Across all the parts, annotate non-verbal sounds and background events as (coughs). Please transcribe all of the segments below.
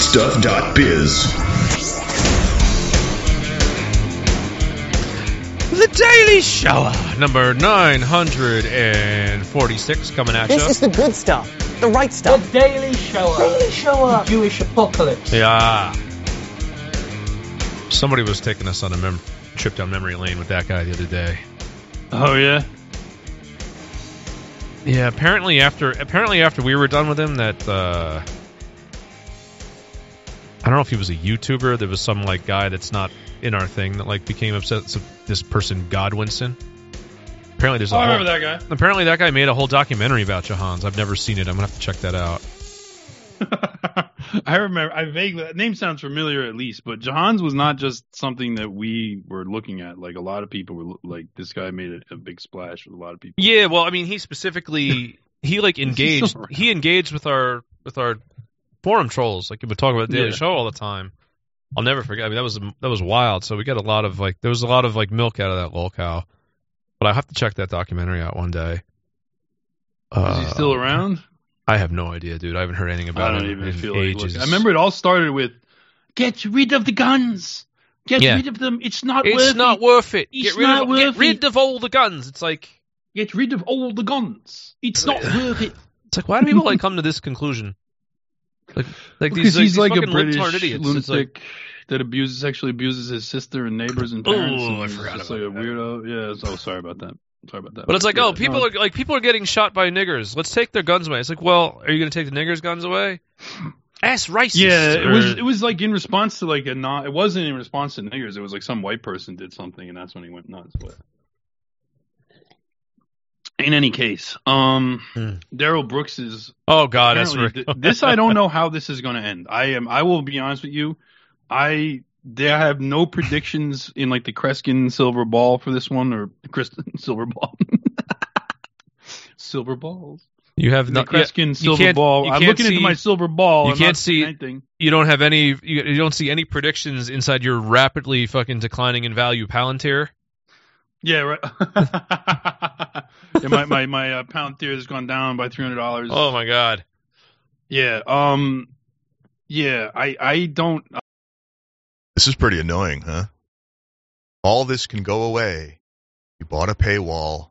On therightstuff.biz. The Daily Shower, number 946, coming at you. This you. is the good stuff, the right stuff. The. Daily Shower. Daily Shower. Jewish Apocalypse. Yeah. Somebody was taking us on a mem- trip down memory lane with that guy the other day. Oh yeah. Yeah, apparently after apparently after we were done with him, that uh, I don't know if he was a YouTuber. There was some like guy that's not in our thing that like became upset. with this person Godwinson. Apparently, there's a Oh, I whole- remember that guy. Apparently, that guy made a whole documentary about Jahans. I've never seen it. I'm gonna have to check that out. (laughs) I remember. I vaguely that name sounds familiar at least, but Jahan's was not just something that we were looking at. Like a lot of people were like, this guy made a, a big splash with a lot of people. Yeah, well, I mean, he specifically he like (laughs) engaged still he engaged with our with our forum trolls. Like he would talk about the Daily Yeah. Show all the time. I'll never forget. I mean, that was that was wild. So we got a lot of like there was a lot of like milk out of that lol cow. But I have to check that documentary out one day. Is Uh, he still around? I have no idea, dude. I haven't heard anything about him in feel like ages. looking. I remember it all started with, "Get rid of the guns. Get Yeah. rid of them. It's not it's worth not it. worth it. It's Get rid not of worth get rid it." of all the guns. It's like Get rid of all the guns. It's not (laughs) worth it." it's like why do people like come to this conclusion? Like like Because these he's these like a British libtard idiots. It's like, lunatic that abuses, sexually abuses his sister and neighbors and parents. Oh, and I forgot about like a weirdo. Yeah. Oh, sorry about that. Sorry about that. But it's like, Yeah, oh, people no. are like people are getting shot by niggers. Let's take their guns away. It's like, well, are you going to take the niggers' guns away? Ass racist. Yeah, it or- was it was like in response to like a not. It wasn't in response to niggers. It was like some white person did something, and that's when he went nuts. But in any case, um, Hmm. Darrell Brooks is Oh God, that's th- this. I don't (laughs) know how this is going to end. I am. I will be honest with you. I they have no predictions in like the Kreskin silver ball for this one or the Kristen (laughs) silver ball. (laughs) silver balls. you have The no, yeah, Kreskin silver ball. I'm looking see- into my silver ball. you I'm can't not see- anything. you don't have any. You, you don't see any predictions inside your rapidly fucking declining in value Palantir. Yeah, right. (laughs) yeah, my my my uh, pound theory has gone down by three hundred dollars. Oh my God. yeah. Um. Yeah. I I don't. This is pretty annoying, huh? All this can go away. You bought a paywall.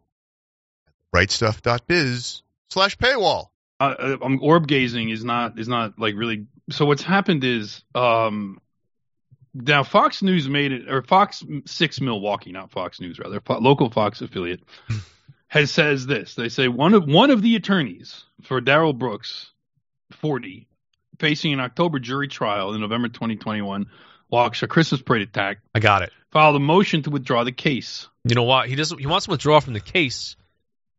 Rightstuff.biz slash paywall. Uh, uh, um, orb gazing is not is not like really. So what's happened is um. Now Fox News made it, or Fox Six Milwaukee, not Fox News, rather, Fo- local Fox affiliate, (laughs) has says this. They say one of one of the attorneys for Darrell Brooks, forty, facing an October jury trial in November 2021, walks a Christmas parade attack, I got it. filed a motion to withdraw the case. You know what? He doesn't. He wants to withdraw from the case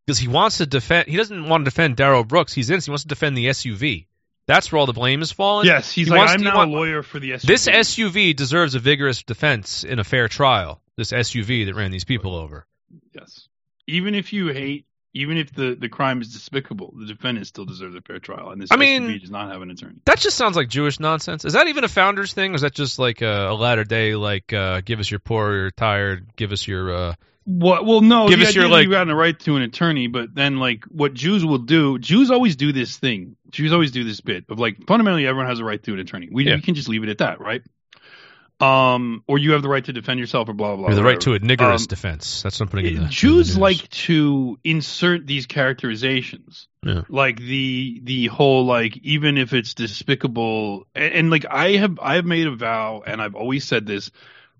because he wants to defend. He doesn't want to defend Darrell Brooks. He's innocent. He wants to defend the SUV. That's where all the blame is falling. Yes, he's He like, wants I'm now want- a lawyer for the SUV. This SUV deserves a vigorous defense in a fair trial. This SUV that ran these people over. Yes. Even if you hate, even if the, the crime is despicable, the defendant still deserves a fair trial. And this I mean- SUV does not have an attorney. That just sounds like Jewish nonsense. Is that even a founders thing, or is that just like a, a latter day, like uh, give us your poor, your tired, give us your uh, What? Well, no. Give the us your, like- you got the right to an attorney, but then like what Jews will do, Jews always do this thing. Jews always do this bit of like fundamentally everyone has a right to an attorney. We, Yeah. we can just leave it at that, right? Um, or you have the right to defend yourself, or blah blah. or the right to a niggerous Um, defense? That's what I'm putting in the Jews in the like to insert these characterizations, Yeah. like the the whole like even if it's despicable, and, and like I have I have made a vow, and I've always said this.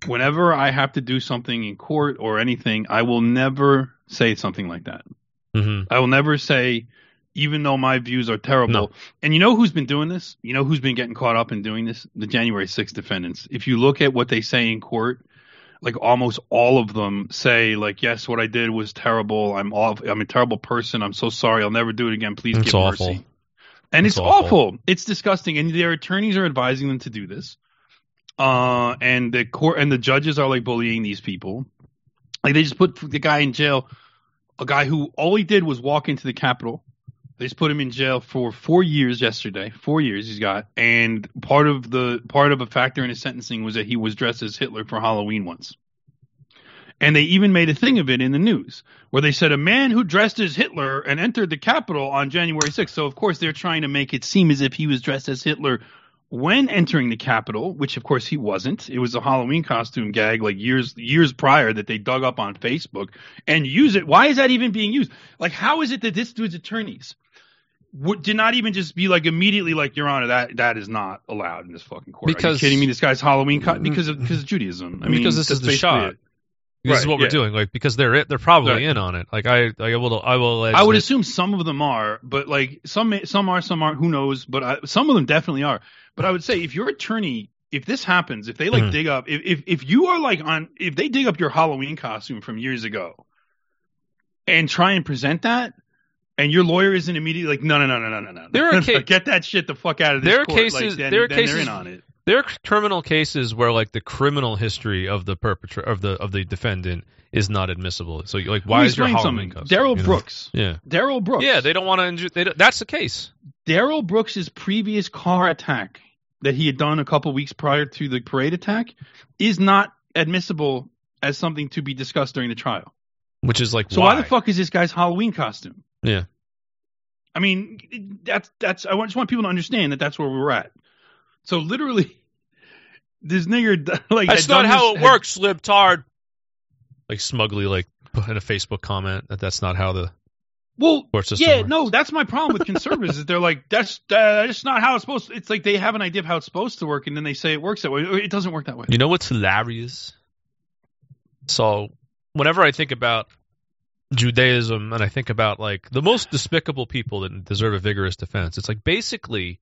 Whenever I have to do something in court or anything, I will never say something like that. Mhm. I will never say, even though my views are terrible. No. And you know who's been doing this? You know who's been getting caught up in doing this? The January 6th defendants. If you look at what they say in court, like almost all of them say like, yes, what I did was terrible. I'm off. I'm a terrible person. I'm so sorry. I'll never do it again. Please It's give awful. mercy. And It's it's, awful. awful. It's disgusting. And their attorneys are advising them to do this. Uh, and the court and the judges are like bullying these people. Like they just put the guy in jail, a guy who all he did was walk into the Capitol. They just put him in jail for four years yesterday. Four years he's got, and part of the part of a factor in his sentencing was that he was dressed as Hitler for Halloween once. And they even made a thing of it in the news, where they said a man who dressed as Hitler and entered the Capitol on January 6th. So of course they're trying to make it seem as if he was dressed as Hitler when entering the Capitol, which of course he wasn't. It was a Halloween costume gag like years years prior that they dug up on Facebook and use it. Why is that even being used? Like, how is it that this dude's attorneys would, did not even just be like immediately like, Your Honor, that that is not allowed in this fucking court? Are Because- you kidding me? This guy's Halloween co- mm-hmm. because of because of Judaism. I mean, because this is the shot. it. This is Right, what we're doing, like because they're they're probably Right. in on it. Like I, I will, I will. I would that- assume some of them are, but like some some are, some aren't. Who knows? But I, some of them definitely are. But I would say if your attorney, if this happens, if they like Mhm. dig up, if, if if you are like on, if they dig up your Halloween costume from years ago, and try and present that, and your lawyer isn't immediately like, no, no, no, no, no, no, no, There are ca- get that shit the fuck out of this There are court. cases- Like, then, there are then cases- they're in on it. There are criminal cases where like the criminal history of the perpetrator of the of the defendant is not admissible. So like, why is your Halloween costume? Darrell you know? Brooks. Yeah, Darrell Brooks. yeah. They don't want to injure. They don't, that's the case. Darrell Brooks's previous car attack that he had done a couple weeks prior to the parade attack is not admissible as something to be discussed during the trial. Which is like So why? why, the fuck is this guy's Halloween costume? Yeah. I mean, that's that's. I just want people to understand that that's where we're at. So literally, (laughs) this nigger (laughs) like That's not how this- it works, libtard. Like smugly, like put in a Facebook comment that that's not how the Well, court system yeah, works. no, that's my problem with conservatives is they're like that's uh, that's not how it's supposed. to. It's like they have an idea of how it's supposed to work, and then they say it works that way. It doesn't work that way. You know what's hilarious? So, whenever I think about Judaism and I think about like the most despicable people that deserve a vigorous defense, it's like basically,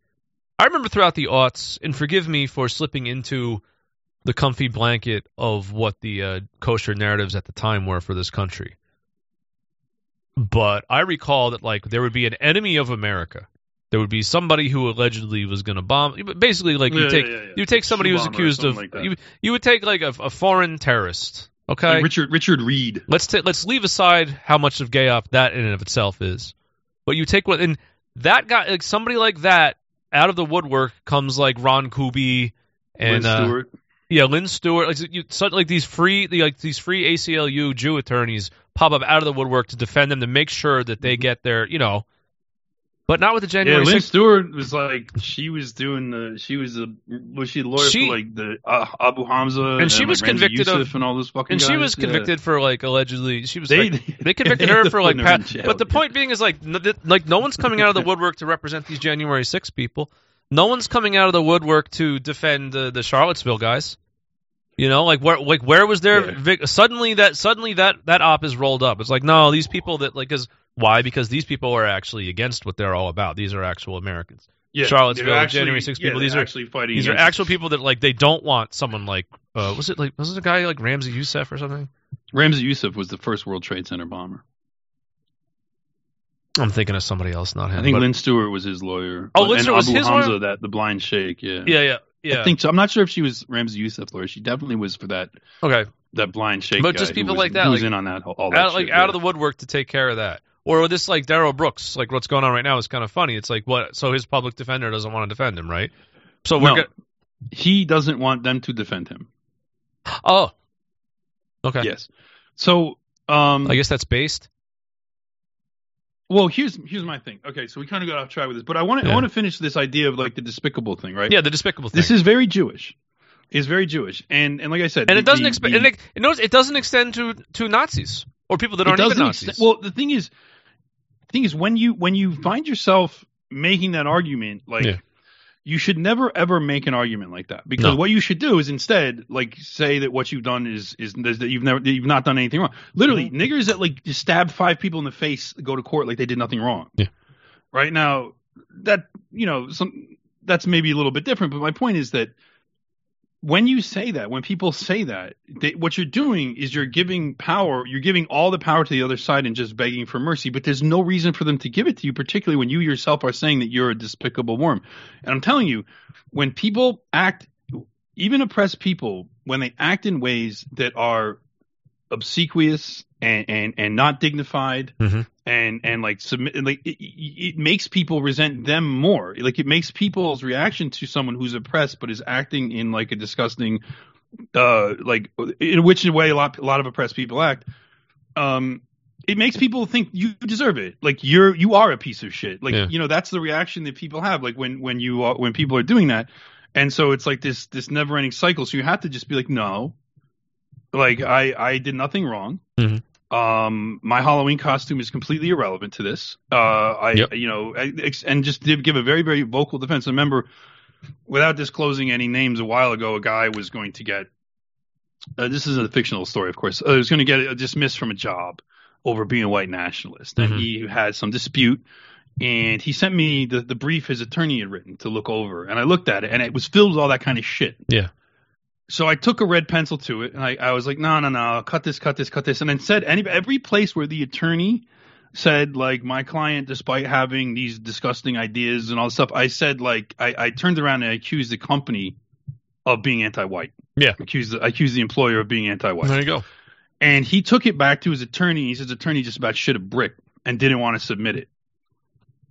I remember throughout the aughts, and forgive me for slipping into the comfy blanket of what the uh, kosher narratives at the time were for this country. But I recall that like there would be an enemy of America. There would be somebody who allegedly was going to bomb. Basically, like you Yeah, take yeah, yeah, yeah. you take somebody who's accused of like you you would take like a, a foreign terrorist. Okay, Like Richard Richard Reid. let's ta- let's leave aside how much of gay off that in and of itself is, but you take what and that guy like somebody like that out of the woodwork comes like Ron Kuby and Lynne uh, yeah Lynne Stewart. Like you like these free the, like these free ACLU Jew attorneys pop up out of the woodwork to defend them to make sure that they get their you know, but not with the Mm-hmm. Yeah, January Lynne 6th. Stewart was like she was doing the she was the was she the lawyer She- for like the uh, Abu Hamza and, she was Ramzi convicted of- and all those fucking and she guys? was Yeah. convicted for like allegedly she was They like, they convicted (laughs) they her for like her pa- in jail. but the point being is like n- like no one's coming out of the (laughs) woodwork to represent these January 6 people no one's coming out of the woodwork to defend uh, the Charlottesville guys you know like where like where was their Yeah. vic- suddenly that suddenly that that op is rolled up it's like no these people that like cuz why because these people are actually against what they're all about these are actual Americans yeah, Charlottesville, actually, January 6 people, they're these are- actually fighting. these are actual people that like they don't want someone like uh was it like was it a guy like Ramzi Yousef or something Ramzi Yousef was the first World Trade Center bomber. I'm thinking of somebody else not him I think but- Lynne Stewart was his lawyer. Oh, Lynne Stewart was Abu his Hamza, lawyer? that the blind sheikh. Yeah, yeah yeah yeah I think so. I'm not sure if she was Ramzi Yousef's lawyer. She definitely was for that okay that blind sheikh. But guy just who people was- like that, who was like- in on that all that out, like shit, out of the woodwork to take care of that. Or this like Darrell Brooks, like what's going on right now is kind of funny. It's like what so his public defender doesn't want to defend him, right? So we're No. go- he doesn't want them to defend him. oh okay. Yes. So, um, I guess that's based. well, here's here's my thing. Okay, so we kind of got off track with this, but I want to Yeah. I want to finish this idea of like the despicable thing, right? Yeah, the despicable thing. This is very Jewish. It's very Jewish, and and like I said, and the- it doesn't the- expe- the- and it, it, it doesn't extend to to Nazis or people that aren't even Nazis. extend- well, the thing is, the thing is when you when you find yourself making that argument, like. Yeah. You should never ever make an argument like that because No. what you should do is instead like say that what you've done is is, is that you've never that you've not done anything wrong. Literally, Mm-hmm. niggers that like just stab five people in the face go to court like they did nothing wrong. Yeah. Right now, that you know some that's maybe a little bit different, but my point is that when you say that, when people say that, they, what you're doing is you're giving power, you're giving all the power to the other side and just begging for mercy. But there's no reason for them to give it to you, particularly when you yourself are saying that you're a despicable worm. And I'm telling you, when people act, even oppressed people, when they act in ways that are obsequious and and, and not dignified Mhm. And and like submit like it, it makes people resent them more. Like it makes people's reaction to someone who's oppressed but is acting in like a disgusting uh like in which way a lot a lot of oppressed people act um it makes people think you deserve it. Like you're you are a piece of shit. Like Yeah. you know that's the reaction that people have like when when you are when people are doing that. And so it's like this this never ending cycle. So you have to just be like no. Like i i did nothing wrong. Mhm. Um my halloween costume is completely irrelevant to this uh i Yep. you know I, and just did give a very very vocal defense I remember without disclosing any names a while ago a guy was going to get uh, this is a fictional story of course uh, was going to get dismissed from a job over being a white nationalist and Mhm. he had some dispute and he sent me the, the brief his attorney had written to look over and i looked at it and it was filled with all that kind of shit Yeah. So I took a red pencil to it, and I, I was like, no, no, no, cut this, cut this, cut this, and then said any every place where the attorney said like my client, despite having these disgusting ideas and all this stuff, I said like I, I turned around and I accused the company of being anti-white. Yeah. accused the, I accused the employer of being anti-white, There you go. and he took it back to his attorney. He says attorney just about shit a brick and didn't want to submit it.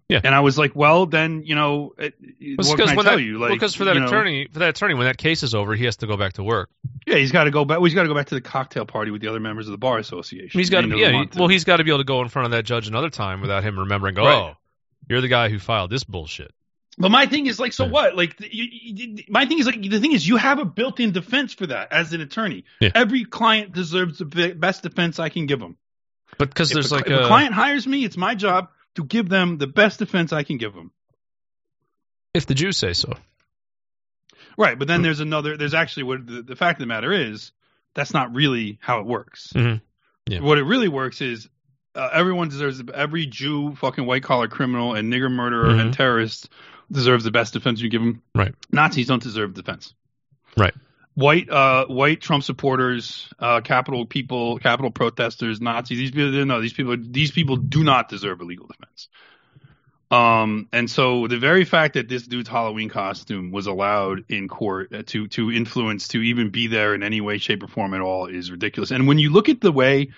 Yeah. and I was like, well, then you know, it, Well, what can I tell that, you? Like, because for that you know, attorney, for that attorney, when that case is over, he has to go back to work. Yeah, he's got to go back. Well, he's got to go back to the cocktail party with the other members of the bar association. He's got to, yeah. He, well, he's got to be able to go in front of that judge another time without him remembering. Go, Right. oh, you're the guy who filed this bullshit. But my thing is like, so Yeah. what? Like, you, you, my thing is like, the thing is, you have a built-in defense for that as an attorney. Yeah. Every client deserves the best defense I can give them. But because there's a, like if a, a client hires me, it's my job to give them the best defense I can give them. if the Jews say so. Right, but then there's another. There's actually what the, the fact of the matter is that's not really how it works. Mhm. Yeah. What it really works is uh, everyone deserves every Jew, fucking white collar criminal, and nigger murderer Mhm. and terrorist deserves the best defense you give them. Right. Nazis don't deserve defense. Right. White, uh, white Trump supporters, uh, capital people, capital protesters, Nazis. These people, no, these people, these people do not deserve a legal defense. Um, and so the very fact that this dude's Halloween costume was allowed in court uh, to to influence to even be there in any way, shape, or form at all is ridiculous. And when you look at the way,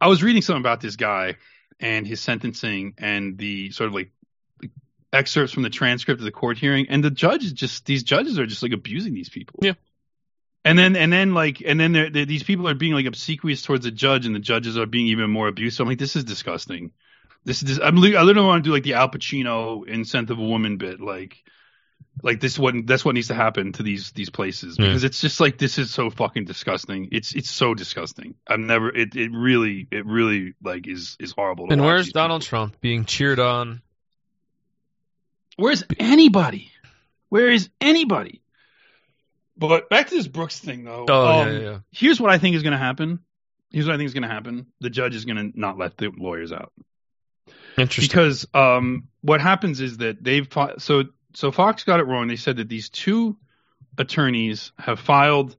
I was reading something about this guy and his sentencing and the sort of like excerpts from the transcript of the court hearing, and the judge is just these judges are just like abusing these people. Yeah. And then and then like and then they're, they're, these people are being like obsequious towards the judge, and the judges are being even more abusive. I'm like, this is disgusting. This is I'm li- I literally want to do like the Al Pacino incentive Woman bit, like like this what that's what needs to happen to these these places Yeah. because it's just like this is so fucking disgusting. It's it's so disgusting. I've never it it really it really like is is horrible. And where's Donald people. Trump being cheered on? Where's anybody? Where is anybody? But back to this Brooks thing though. Oh Um, yeah, yeah. Here's what I think is going to happen. Here's what I think is going to happen. The judge is going to not let the lawyers out. Interesting. because um, what happens is that they've so so Fox got it wrong. They said that these two attorneys have filed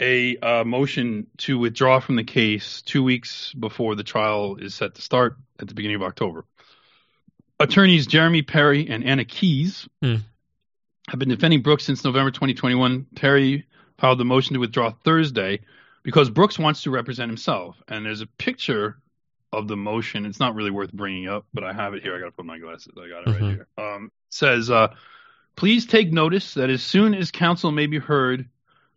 a uh, motion to withdraw from the case two weeks before the trial is set to start at the beginning of October. Attorneys Jeremy Perry and Anna Kees Hmm. Have been defending Brooks since November 2021. Perry filed the motion to withdraw Thursday because Brooks wants to represent himself, and there's a picture of the motion. It's not really worth bringing up, but I have it here. I got to put my glasses. I got it Mhm. right here. Um, it says, uh, please take notice that as soon as counsel may be heard,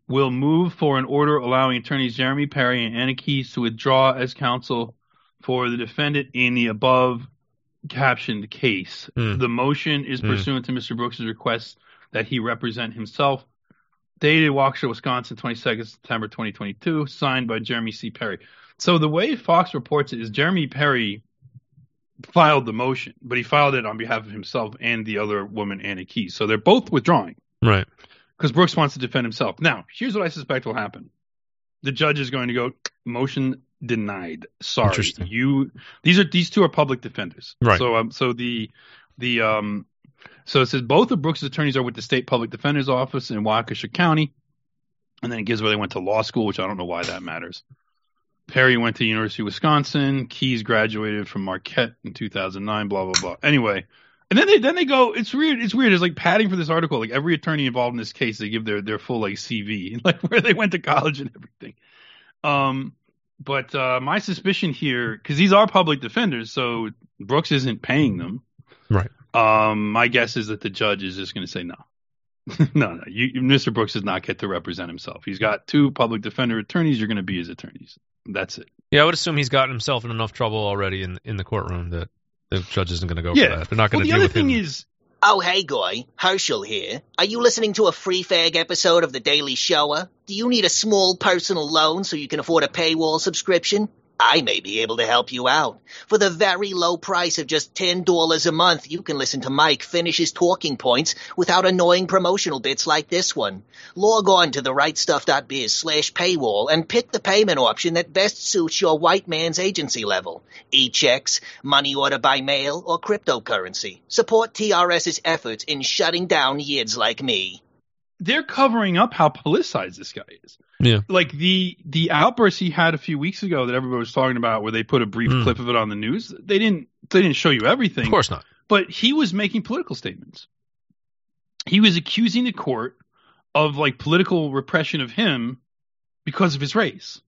we'll move for an order allowing attorneys Jeremy Perry and Anna Kees to withdraw as counsel for the defendant in the above captioned case. Hmm. The motion is Hmm. pursuant to Mr. Brooks' request that he represent himself. Dated Waukesha, Wisconsin, 22nd September 2022, signed by Jeremy C. Perry. So the way Fox reports it is Jeremy Perry filed the motion, but he filed it on behalf of himself and the other woman, Anna Kees. So they're both withdrawing right. because Brooks wants to defend himself. Now, here's what I suspect will happen: the judge is going to go motion denied. Sorry, you. These are these two are public defenders, Right. So, um, so the the um, so it says both of Brooks' attorneys are with the state public defender's office in Waukesha County. and then it gives where they went to law school, which I don't know why that matters. Perry went to University of Wisconsin. Kees graduated from Marquette in 2009. Blah blah blah. Anyway, and then they then they go. It's weird. It's weird. It's like padding for this article. Like every attorney involved in this case, they give their their full like CV, (laughs) like where they went to college and everything. Um, but uh, my suspicion here, because these are public defenders, so Brooks isn't paying them. Right. Um, my guess is that the judge is just going to say no. (laughs) no, no. You, Mr. Brooks does not get to represent himself. He's got two public defender attorneys. You're going to be his attorneys. That's it. Yeah, I would assume he's gotten himself in enough trouble already in in the courtroom that the judge isn't going to go Yeah. for that. They're not going to the deal other with thing him. is, Oh, hey, guy. Herschel here. Are you listening to a free fag episode of The Daily Shower? Do you need a small personal loan so you can afford a paywall subscription? I may be able to help you out. For the very low price of just $10 a month, you can listen to Mike finish his talking points without annoying promotional bits like this one. Log on to therightstuff.biz slash paywall and pick the payment option that best suits your white man's agency level. E-checks, money order by mail, or cryptocurrency. Support TRS's efforts in shutting down yids like me. They're covering up how politicized this guy is. Yeah. Like the the outburst he had a few weeks ago that everybody was talking about, where they put a brief Mm. clip of it on the news. They didn't they didn't show you everything. Of course not. but he was making political statements. He was accusing the court of like political repression of him because of his race.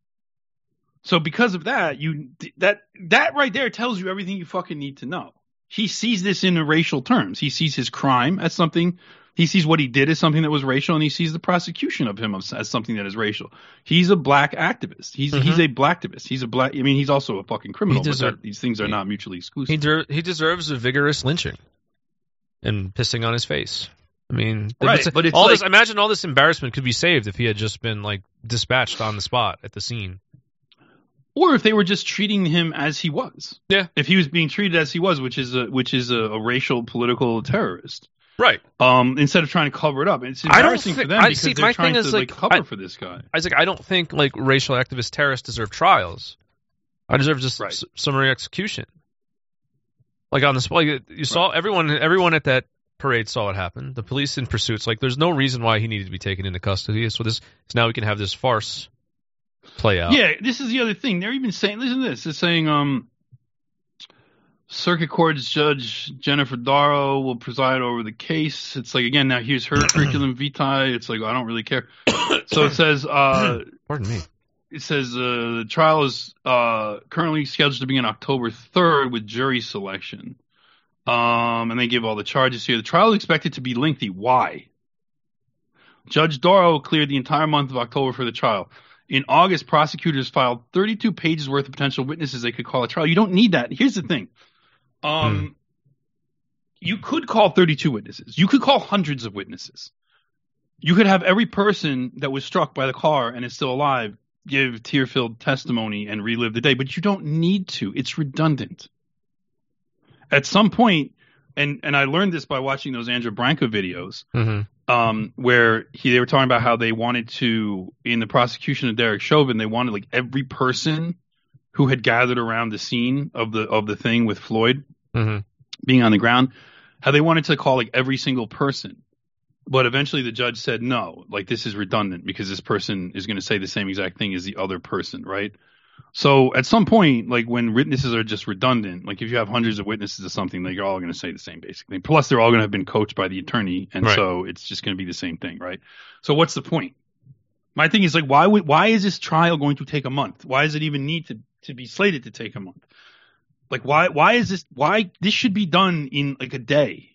So because of that, you that that right there tells you everything you fucking need to know. He sees this in racial terms. He sees his crime as something. He sees what he did as something that was racial, and he sees the prosecution of him as, something that is racial. He's a black activist. He's Mhm. he's a black activist. He's a black. I mean, he's also a fucking criminal. He but deserve- these things are not mutually exclusive. He der- he deserves a vigorous lynching and pissing on his face. I mean, Right, but all like- this. Imagine all this embarrassment could be saved if he had just been like dispatched on the spot at the scene. or if they were just treating him as he was. Yeah. If he was being treated as he was, which is a which is a, a racial political terrorist. Right. Um, instead of trying to cover it up, it's I embarrassing for think- them I- because see, they're trying to like, like, cover I- for this guy. Isaac, I don't think like racial activist terrorists deserve trials. I deserve just Right. s- summary execution. Like on the spot, like, you saw everyone. Everyone at that parade saw what happened. The police in pursuits. Like, there's no reason why he needed to be taken into custody. So this, so now we can have this farce play out. Yeah, this is the other thing. They're even saying, listen to this. They're saying, um, Circuit Court Judge Jennifer Dorow will preside over the case. It's like again now here's her curriculum vitae. It's like I don't really care. (coughs) So it says, uh, Pardon me. it says uh, the trial is uh, currently scheduled to begin October 3rd with jury selection. Um, and they give all the charges here. The trial is expected to be lengthy. Why? Judge Dorow cleared the entire month of October for the trial. In August, prosecutors filed 32 pages worth of potential witnesses they could call a trial. You don't need that. Here's the thing. Um, you could call 32 witnesses. You could call hundreds of witnesses. You could have every person that was struck by the car and is still alive give tear-filled testimony and relive the day, but you don't need to. It's redundant. At some point, and and I learned this by watching those Andrew Branca videos, hmm um, where he they were talking about how they wanted to in the prosecution of Derek Chauvin, they wanted like every person who had gathered around the scene of the of the thing with Floyd hmm being on the ground, how they wanted to call like every single person. But eventually the judge said no, like this is redundant because this person is going to say the same exact thing as the other person, right? So at some point, like when witnesses are just redundant, like if you have hundreds of witnesses to something, like you're all going to say the same basic thing. Plus, they're all going to have been coached by the attorney, and Right. so it's just going to be the same thing, right? So what's the point? My thing is like, why would why is this trial going to take a month? Why does it even need to to be slated to take a month? Like why why is this why this should be done in like a day,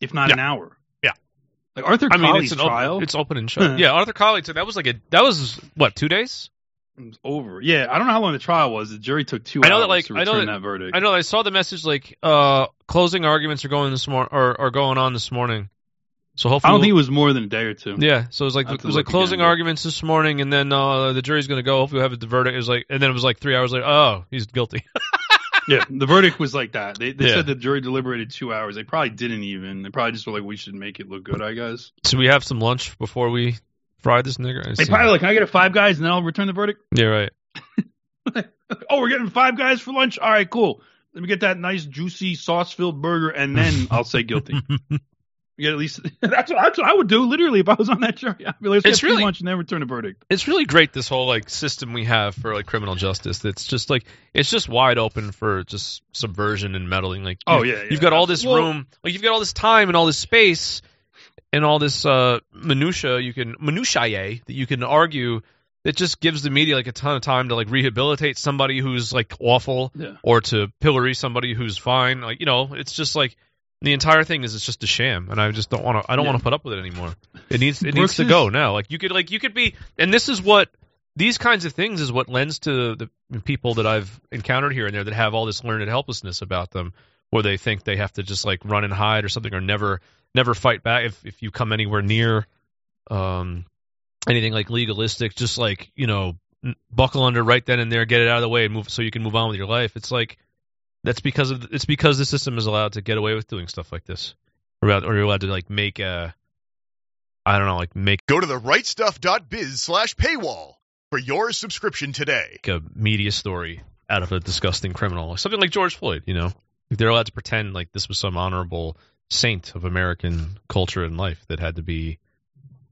if not an hour? Yeah. Like Arthur I mean, Colley's it's an trial. open, it's open and (laughs) shut. yeah, Arthur Colley said that was like a that was what two days. It was over. Yeah, I don't know how long the trial was. The jury took two I know hours that, like, I know that- that, verdict. I know I saw the message like uh closing arguments are going this morning or are going on this morning. So hopefully, I don't we'll- think it was more than a day or two. Yeah, so it was like it was like closing again, arguments this morning, and then uh, the jury's going to go. Hopefully, we'll have the verdict. It was like, and then it was like three hours later. Oh, he's guilty. (laughs) Yeah, the verdict was like that. They, they Yeah. said the jury deliberated two hours. They probably didn't even. They probably just were like, we should make it look good, I guess. so we have some lunch before we fry this nigger. I They probably like, can I get a five guys and then I'll return the verdict? yeah, right. (laughs) oh, we're getting five guys for lunch. All right, cool. Let me get that nice juicy sauce filled burger and then I'll say guilty. (laughs) Get at least (laughs) that's what, that's what I would do. Literally, if I was on that jury, (laughs) I'd be like, It's get really- too much and then return a verdict. it's really great this whole like system we have for like criminal justice that's just like it's just wide open for just subversion and meddling like Oh, you- yeah, yeah. you've got all this Well- room like you've got all this time and all this space and all this uh minutia you can minutiae that you can argue It just gives the media like a ton of time to like rehabilitate somebody who's like awful Yeah. or to pillory somebody who's fine like you know it's just like the entire thing is it's just a sham and i just don't want to i don't Yeah. want to put up with it anymore. It needs it needs to go now. Like you could like you could be and this is what these kinds of things is what lends to the people that i've encountered here and there that have all this learned helplessness about them where they think they have to just like run and hide or something or never never fight back if if you come anywhere near um anything like legalistic just like you know buckle under right then and there get it out of the way and move so you can move on with your life. It's like that's because of it's because the system is allowed to get away with doing stuff like this or, you're allowed to like make a i don't know like make Go to the rightstuff.biz slash paywall for your subscription today. a media story out of a disgusting criminal something like george floyd you know Like, they're allowed to pretend like this was some honorable saint of american culture and life that had to be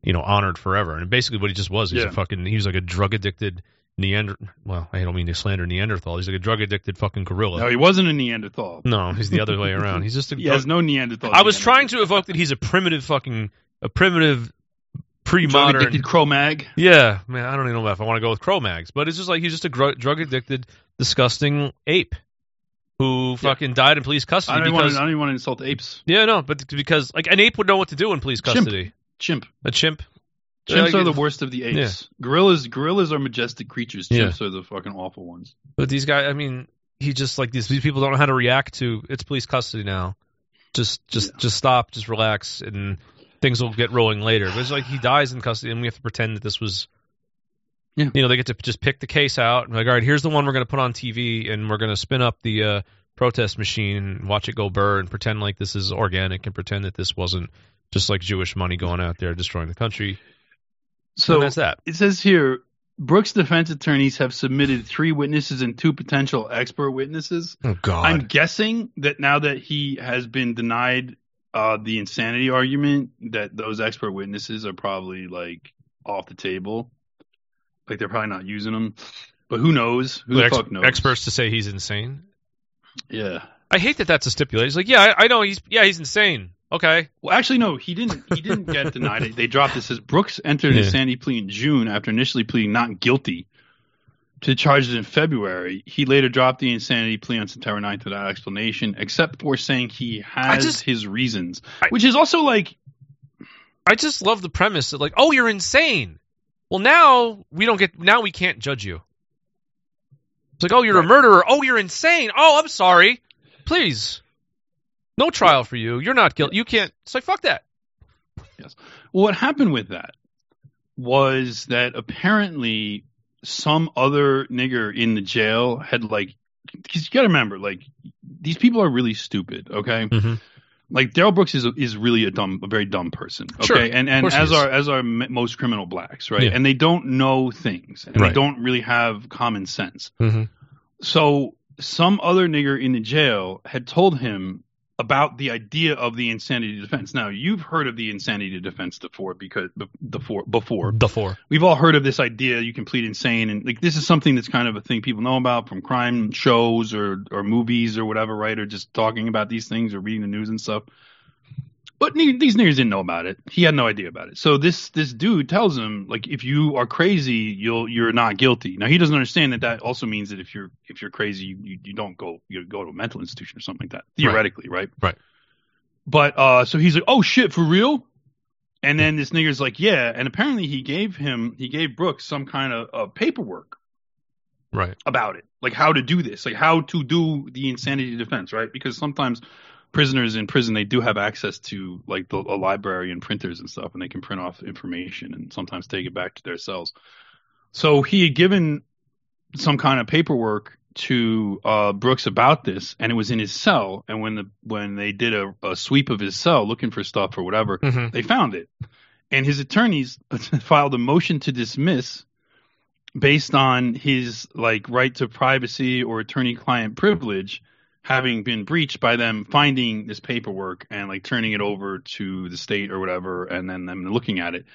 you know honored forever and basically what he just was he's Yeah. a fucking he was like a drug addicted Neander. Well, I don't mean to slander Neanderthal. He's like a drug addicted fucking gorilla. No, he wasn't a Neanderthal. No, he's the other way around. He's just a. (laughs) He has no Neanderthal. I was DNA. trying to evoke that he's a primitive fucking a primitive pre-modern. Drug-addicted Cro-Mag. Yeah, man, I don't even know if I want to go with Cro-Mags, but it's just like he's just a gr- drug addicted, disgusting ape who fucking died in police I custody don't, even want because. to, I don't even want to insult apes. yeah, no, but because like an ape would know what to do in police Chimp. custody. Chimp. A chimp. Chimps Yeah, are the worst of the apes. Gorillas, gorillas are majestic creatures. Yeah. Chimps are the fucking awful ones. But these guys, I mean, he just like these these people don't know how to react to it's police custody now. Just just just stop, just relax, and things will get rolling later. But it's like he dies in custody, and we have to pretend that this was. Yeah. You know, they get to just pick the case out. And like, all right, here's the one we're going to put on TV, and we're going to spin up the uh, protest machine and watch it go burr, and pretend like this is organic, and pretend that this wasn't just like Jewish money going out there destroying the country. So and that's that. it says here Brooks' defense attorneys have submitted three witnesses and two potential expert witnesses. Oh God. I'm guessing that now that he has been denied uh, the insanity argument, that those expert witnesses are probably like off the table. Like they're probably not using them. But who knows? Who the Ex- fuck knows? experts to say he's insane. Yeah. I hate that that's a stipulation. It's like, yeah, I, I know he's yeah he's insane. Okay, Well, actually, no. He didn't. He didn't get denied it. They dropped it. Says Brooks entered an Yeah. insanity plea in June after initially pleading not guilty to charges in February. He later dropped the insanity plea on September 9th without explanation, except for saying he has just- his reasons, I- which is also like I just love the premise that like, oh, you're insane. Well, now we don't get now we can't judge you. It's like, oh, you're a murderer. Oh, you're insane. Oh, I'm sorry. Please, no trial for you. You're not guilty. You can't. It's like fuck that. Well, what happened with that was that apparently some other nigger in the jail had like, because you got to remember, like these people are really stupid. Okay, Mhm. like Darrell Brooks is a, is really a dumb, a very dumb person. Okay, Sure, and and as are as are m- most criminal blacks, right? Yeah. And they don't know things, and Right. they don't really have common sense. Mm-hmm. So some other nigger in the jail had told him about the idea of the insanity defense. Now you've heard of the insanity defense before because before before four. we've all heard of this idea you can plead insane and like this is something that's kind of a thing people know about from crime shows or or movies or whatever, right? Or just talking about these things or reading the news and stuff. But ne- these niggers didn't know about it. He had no idea about it. So this this dude tells him like if you are crazy, you'll you're not guilty. Now he doesn't understand that that also means that if you're if you're crazy, you you, you don't go you go to a mental institution or something like that. Theoretically, right? Right. But uh, so he's like, oh shit, for real? And then this nigger's like, yeah. And apparently he gave him he gave Brooks some kind of uh, paperwork Right. about it, like how to do this, like how to do the insanity defense, right? Because sometimes prisoners in prison they do have access to like the, a library and printers and stuff, and they can print off information and sometimes take it back to their cells. So he had given some kind of paperwork to uh, Brooks about this, and it was in his cell. And when the when they did a, a sweep of his cell looking for stuff or whatever, Mm-hmm. they found it. And his attorneys (laughs) filed a motion to dismiss based on his like right to privacy or attorney client privilege having been breached by them finding this paperwork and like turning it over to the state or whatever, and then them looking at it.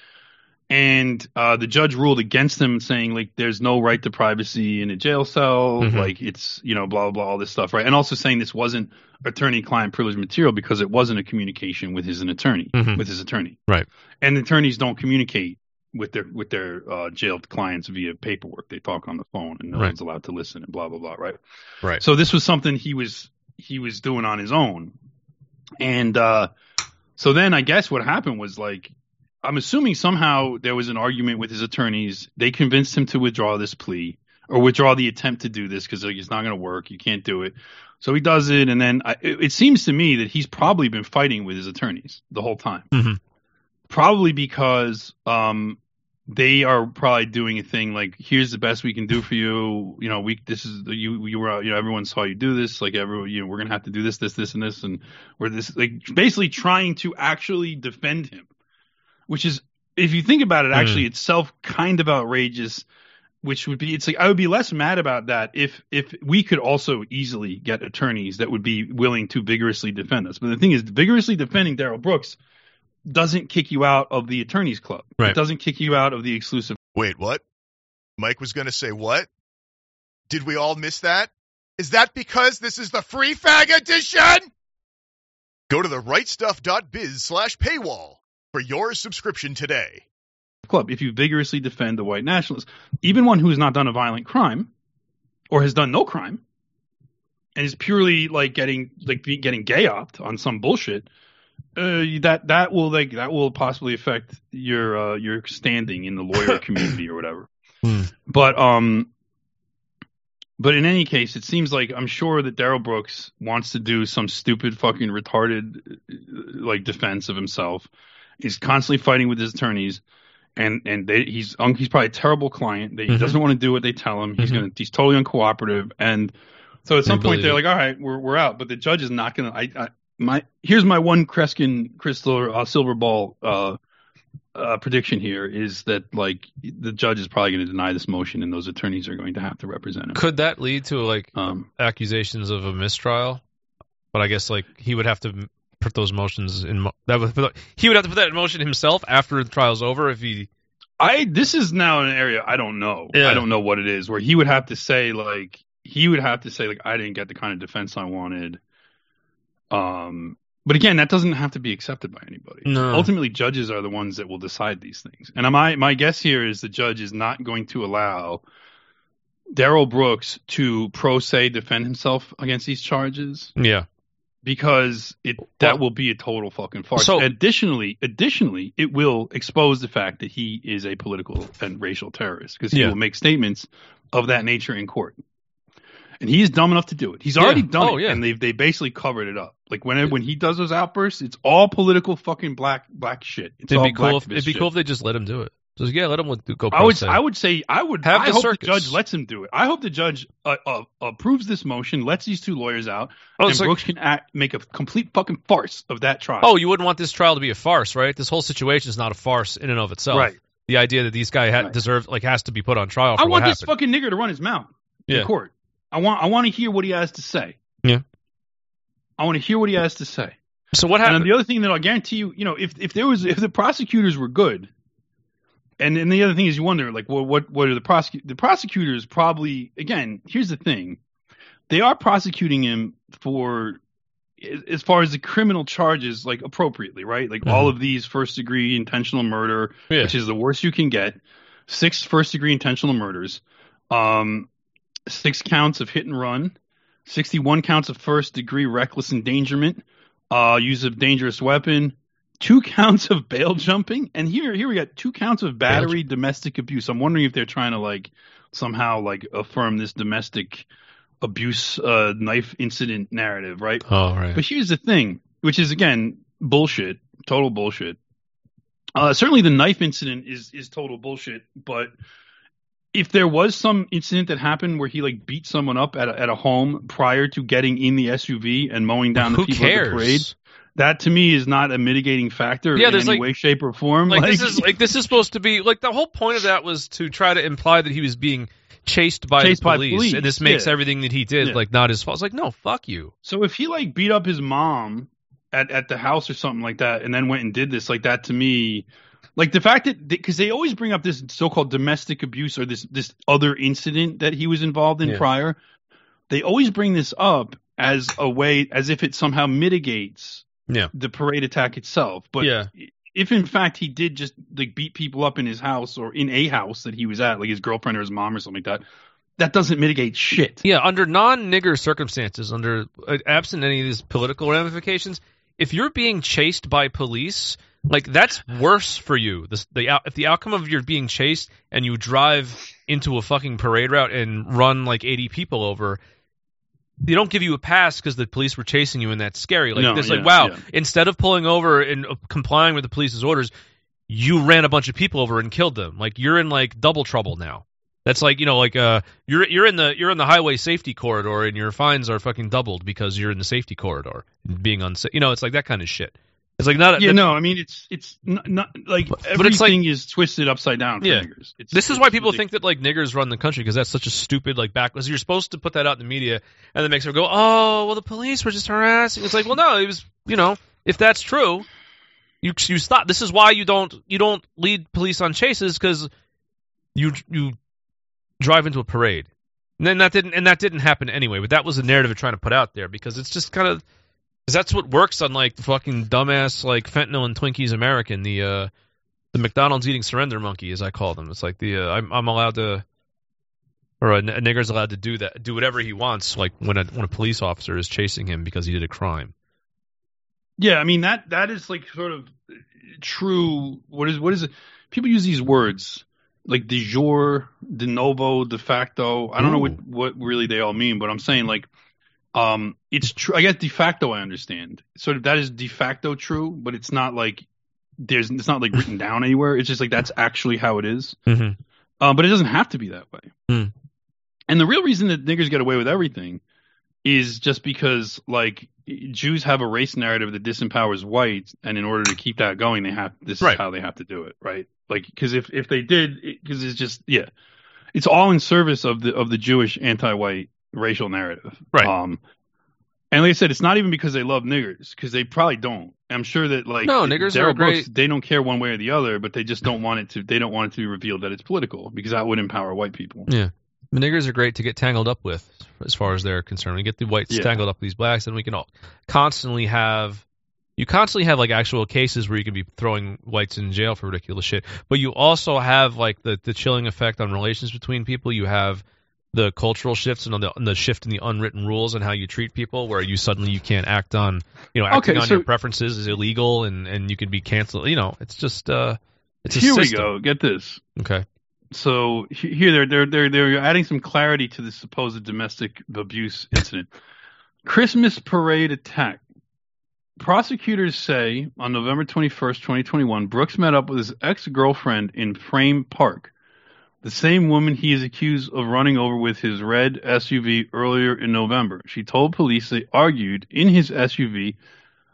And uh, the judge ruled against them, saying like there's no right to privacy in a jail cell, Mhm. like it's you know blah blah blah all this stuff, right? And also saying this wasn't attorney-client privilege material because it wasn't a communication with his an attorney, Mhm. with his attorney, Right. And attorneys don't communicate with their with their uh, jailed clients via paperwork. They talk on the phone, and no Right. one's allowed to listen, and blah blah blah, right? Right. So this was something he was he was doing on his own, and uh, so then I guess what happened was like I'm assuming somehow there was an argument with his attorneys. They convinced him to withdraw this plea or withdraw the attempt to do this because like, it's not going to work. You can't do it. So he does it, and then I, it, it seems to me that he's probably been fighting with his attorneys the whole time. Mhm. Probably because um, they are probably doing a thing like, "Here's the best we can do for you." You know, we this is you you were you know everyone saw you do this. Like everyone, you know, we're gonna have to do this, this, this, and this, and we're this like basically trying to actually defend him, which is if you think about it, actually itself kind of outrageous. Which would be it's like I would be less mad about that if if we could also easily get attorneys that would be willing to vigorously defend us. But the thing is, vigorously defending Darrell Brooks doesn't kick you out of the attorneys club. Right. It doesn't kick you out of the exclusive. Wait, what? Mike was going to say what? Did we all miss that? Is that because this is the free fag edition? Go to the rightstuff.biz slash paywall for your subscription today. club if you vigorously defend the white nationalist, even one who has not done a violent crime or has done no crime and is purely like getting like be- getting gay opt on some bullshit. Uh, that that will like that will possibly affect your uh, your standing in the lawyer (coughs) community or whatever. Hmm. But um, but in any case, it seems like I'm sure that Darrell Brooks wants to do some stupid fucking retarded uh, like defense of himself. He's constantly fighting with his attorneys, and and they, he's he's probably a terrible client. That he Mhm. doesn't want to do what they tell him. He's Mhm. gonna he's totally uncooperative, and so at some point they're it. like, all right, we're we're out. But the judge is not gonna. I, I my here's my one Kreskin crystal uh, silver ball uh, uh, prediction here is that like the judge is probably going to deny this motion, and those attorneys are going to have to represent him. Could that lead to like Um, accusations of a mistrial? But I guess like he would have to put those motions in. Mo- that would, he would have to put that in motion himself after the trial's over if he. I this is now an area I don't know. Yeah. I don't know what it is where he would have to say like he would have to say like I didn't get the kind of defense I wanted. Um, but again, that doesn't have to be accepted by anybody. No. Ultimately, judges are the ones that will decide these things. And my my guess here is the judge is not going to allow Darrell Brooks to pro se defend himself against these charges Yeah. because it that Well- will be a total fucking farce. So- additionally, additionally, it will expose the fact that he is a political and racial terrorist because he Yeah. will make statements of that nature in court. And he's dumb enough to do it. He's already done Oh, it, yeah. and they they basically covered it up. Like when when he does those outbursts, it's all political fucking black black shit. It's It'd all be cool. If, it'd be shit. cool if they just let him do it. Just yeah, let him go. I would. I would say I would Have I the hope circus. the judge lets him do it. I hope the judge uh, uh, approves this motion, lets these two lawyers out, Oh, and like- Brooks can act, make a complete fucking farce of that trial. Oh, you wouldn't want this trial to be a farce, right? This whole situation is not a farce in and of itself. Right. The idea that these guy ha- Right. deserve like has to be put on trial for I want this fucking nigger to run his mouth Yeah. in court. I want I want to hear what he has to say. Yeah. I want to hear what he has to say. so what happened? then the other thing that I'll guarantee you, you know, if if there was if the prosecutors were good, and then the other thing is you wonder like, well, what what are the prosecute the prosecutors probably again? Here's the thing, they are prosecuting him for as far as the criminal charges like appropriately, right? Like all of these first degree intentional murder, Mm-hmm. Yeah. which is the worst you can get, six first degree intentional murders, um, six counts of hit and run, 61 counts of first degree reckless endangerment, uh, use of dangerous weapon, two (laughs) counts of bail jumping, and here here we got two counts of battery domestic abuse. I'm wondering if they're trying to like somehow like affirm this domestic abuse uh, knife incident narrative, right? oh right. But here's the thing, which is again bullshit, total bullshit. Uh, certainly, the knife incident is is total bullshit. But if there was some incident that happened where he like beat someone up at a, at a home prior to getting in the SUV and mowing down the Who people at cares? the parade, that to me is not a mitigating factor Yeah, in any like- way, shape, or form. like, this is like this is supposed to be like the whole point of that was to try to imply that he was being chased by Chased the by police, police, and this makes yeah. everything that he did Yeah. like not his fault. It's like, no, fuck you. So if he like beat up his mom at at the house or something like that, and then went and did this like that to me, like the fact that because they always bring up this so-called domestic abuse or this this other incident that he was involved in Yeah. prior, they always bring this up as a way as if it somehow mitigates Yeah. the parade attack itself. But Yeah. if in fact he did just like beat people up in his house or in a house that he was at, like his girlfriend or his mom or something like that, that doesn't mitigate shit. Yeah, under non-nigger circumstances, under uh, absent any of these political ramifications, if you're being chased by police, like that's worse for you. The, the if the outcome of your being chased and you drive into a fucking parade route and run like 80 people over, they don't give you a pass because the police were chasing you and that's scary. Like No, it's yeah, like wow, yeah. instead of pulling over and uh, complying with the police's orders, you ran a bunch of people over and killed them. Like you're in like double trouble now. That's like you know, like uh, you're you're in the you're in the highway safety corridor, and your fines are fucking doubled because you're in the safety corridor, being unsafe. You know, it's like that kind of shit. It's like not. Yeah, that- no, I mean it's it's not, not like But- everything like- is twisted upside down for Yeah. This is why people ridiculous. think that like niggers run the country because that's such a stupid like backless. You're supposed to put that out in the media, and then makes her go, "Oh, well, the police were just harassing." It's like, well, no, it was you know, if that's true, you you stop. This is why you don't you don't lead police on chases because you you drive into a parade. And then that didn't and that didn't happen anyway. But that was the narrative they're trying to put out there because it's just kind of because that's what works on like fucking dumbass like fentanyl and Twinkies American the uh the McDonald's eating surrender monkey as I call them. It's like the uh, I'm I'm allowed to or a, n- a nigger's allowed to do that do whatever he wants like when a when a police officer is chasing him because he did a crime. Yeah, I mean that that is like sort of true. What is what is it? People use these words like de jure, de novo, de facto. I don't know what what really they all mean, but I'm saying like um it's true. I guess de facto I understand. Sort of that is de facto true, but it's not like there's it's not like written (laughs) down anywhere. It's just like that's actually how it is. Mm-hmm. Um, but it doesn't have to be that way. Hmm. And the real reason that niggers get away with everything is just because like Jews have a race narrative that disempowers whites, and in order to keep that going, they have this Right. is how they have to do it, right? Like because if if they did, because it's just yeah, it's all in service of the of the Jewish anti-white racial narrative, Right. Um, and like I said, it's not even because they love niggers, because they probably don't. I'm sure that like No, niggers Darrell are Brooks, great- they don't care one way or the other, but they just don't want it to. They don't want it to be revealed that it's political because that would empower white people. Yeah. The niggers are great to get tangled up with as far as they're concerned. We get the whites Yeah. tangled up with these blacks, and we can all constantly have you constantly have like actual cases where you can be throwing whites in jail for ridiculous shit. But you also have like the, the chilling effect on relations between people. You have the cultural shifts and the, the shift in the unwritten rules and how you treat people, where you suddenly you can't act on you know acting Okay, on so- your preferences is illegal and and you can be canceled. You know, it's just uh, it's a Here we go. Get this. Okay. So here they're they're they're they're adding some clarity to the supposed domestic abuse incident. Christmas parade attack. Prosecutors say on November 21st, 2021, Brooks met up with his ex-girlfriend in Frame Park, the same woman he is accused of running over with his red SUV earlier in November. She told police they argued in his SUV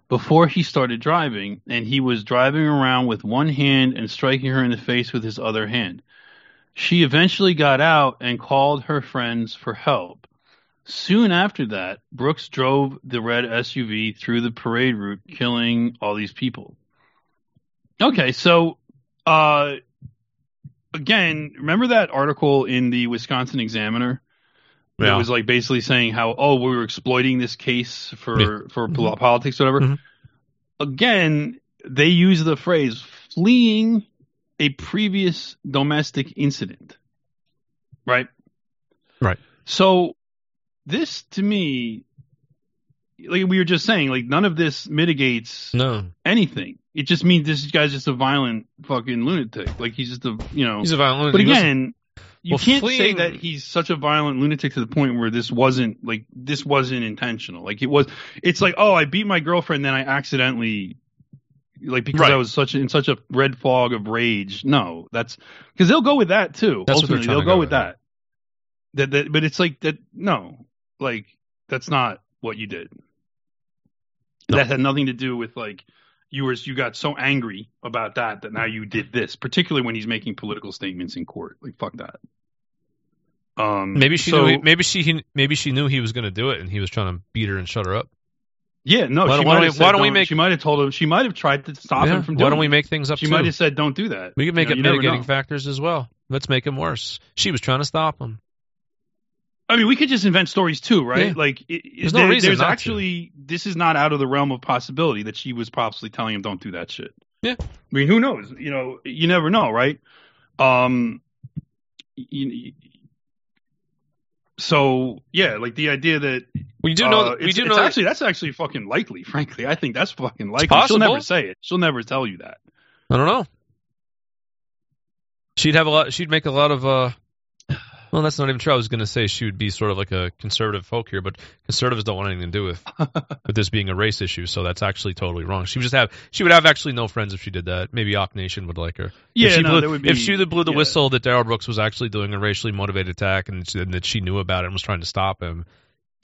before he started driving, and he was driving around with one hand and striking her in the face with his other hand. She eventually got out and called her friends for help. Soon after that, Brooks drove the red SUV through the parade route, killing all these people. Okay, so uh, again, remember that article in the Wisconsin Examiner? It was like basically saying how oh we were exploiting this case for Yeah. for pol- politics or whatever. Mhm. Again, they use the phrase fleeing a previous domestic incident. Right? Right. So this to me like we were just saying like none of this mitigates No, anything. It just means this guy's just a violent fucking lunatic. Like he's just a you know he's a violent. but again, you Well, can't fleeing- say that he's such a violent lunatic to the point where this wasn't like this wasn't intentional. Like it was. It's like oh, I beat my girlfriend, then I accidentally. Like because Right. I was such in such a red fog of rage. No, that's because they'll go with that too. That's Ultimately, they'll go with. that. That that, but it's like that. No, like that's not what you did. No. That had nothing to do with like you were you got so angry about that that now you did this. Particularly when he's making political statements in court. Like fuck that. Um, Maybe she so, knew. He, maybe she. Maybe she knew he was going to do it, and he was trying to beat her and shut her up. Yeah, no. Why she don't- why don't said why don't we make- She might have told him. She might have tried to stop Yeah, him from Why don't we it. make things up She too? might have said, "Don't do that." we can make You it know, never mitigating factors as well. Let's make him worse. She was trying to stop him. I mean, we could just invent stories too, right? Yeah. Like, it, There's no there- reason There's not to. actually this is not out of the realm of possibility that she was possibly telling him, "Don't do that shit." Yeah. I mean, who knows? You know, you never know, right? Um. You, you- so yeah, like the idea that We do know. uh, that, we do know. that- actually that's actually fucking likely. (laughs) Frankly, I think that's fucking likely. She'll never say it. She'll never tell you that. I don't know. She'd have a lot. She'd make a lot of. uh Well, that's not even true. I was going to say she would be sort of like a conservative folk here, but conservatives don't want anything to do with (laughs) with this being a race issue. So that's actually totally wrong. She would just have. She would have actually no friends if she did that. Maybe Ock Nation would like her. Yeah, if she no, blew, there would if she blew the yeah. whistle that Darrell Brooks was actually doing a racially motivated attack and, and that she knew about it and was trying to stop him,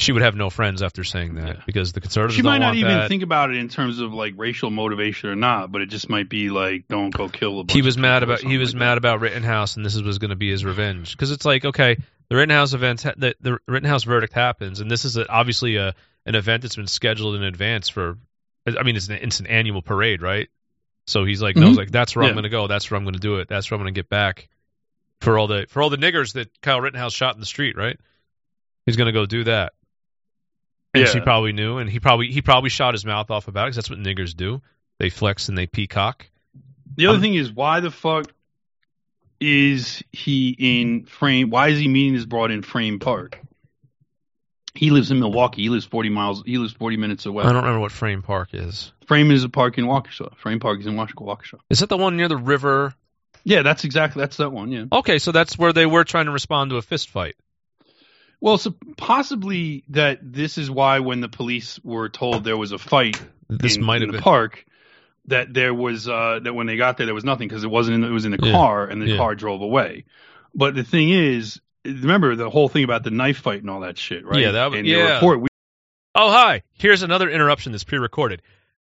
she would have no friends after saying that Yeah. because the conservatives She don't might not want even that. think about it in terms of like racial motivation or not, but it just might be like, don't go kill a bunch he was of mad about he was like mad about Rittenhouse, and this was going to be his revenge. Because it's like, okay, the Rittenhouse event, the, the Rittenhouse verdict happens, and this is a, obviously a an event that's been scheduled in advance for. I mean, it's an it's an annual parade, right? So he's like, knows Mhm. like that's where I'm going to go. That's where I'm going to do it. That's where I'm going to get back for all the for all the niggers that Kyle Rittenhouse shot in the street, right? He's going to go do that. And she probably knew, and he probably he probably shot his mouth off about it because that's what niggers do. They flex and they peacock. The other Um, thing is, why the fuck is he in Frame? Why is he meeting this broad in Frame Park? He lives in Milwaukee. He lives forty miles. He lives forty minutes away. I don't remember what Frame Park is. Frame is a park in Waukesha. Frame Park is in Waukesha. Waukesha. Is that the one near the river? Yeah, that's exactly that's that one. Yeah. Okay, so that's where they were trying to respond to a fist fight. Well, so possibly that this is why when the police were told there was a fight This in, might in have the been. park, that there was uh, that when they got there there was nothing because it wasn't in, it was in the Yeah. car and the Yeah. car drove away. But the thing is, remember the whole thing about the knife fight and all that shit, right? Yeah, that was- yeah. Report, we, Oh, hi. Here's another interruption that's pre-recorded.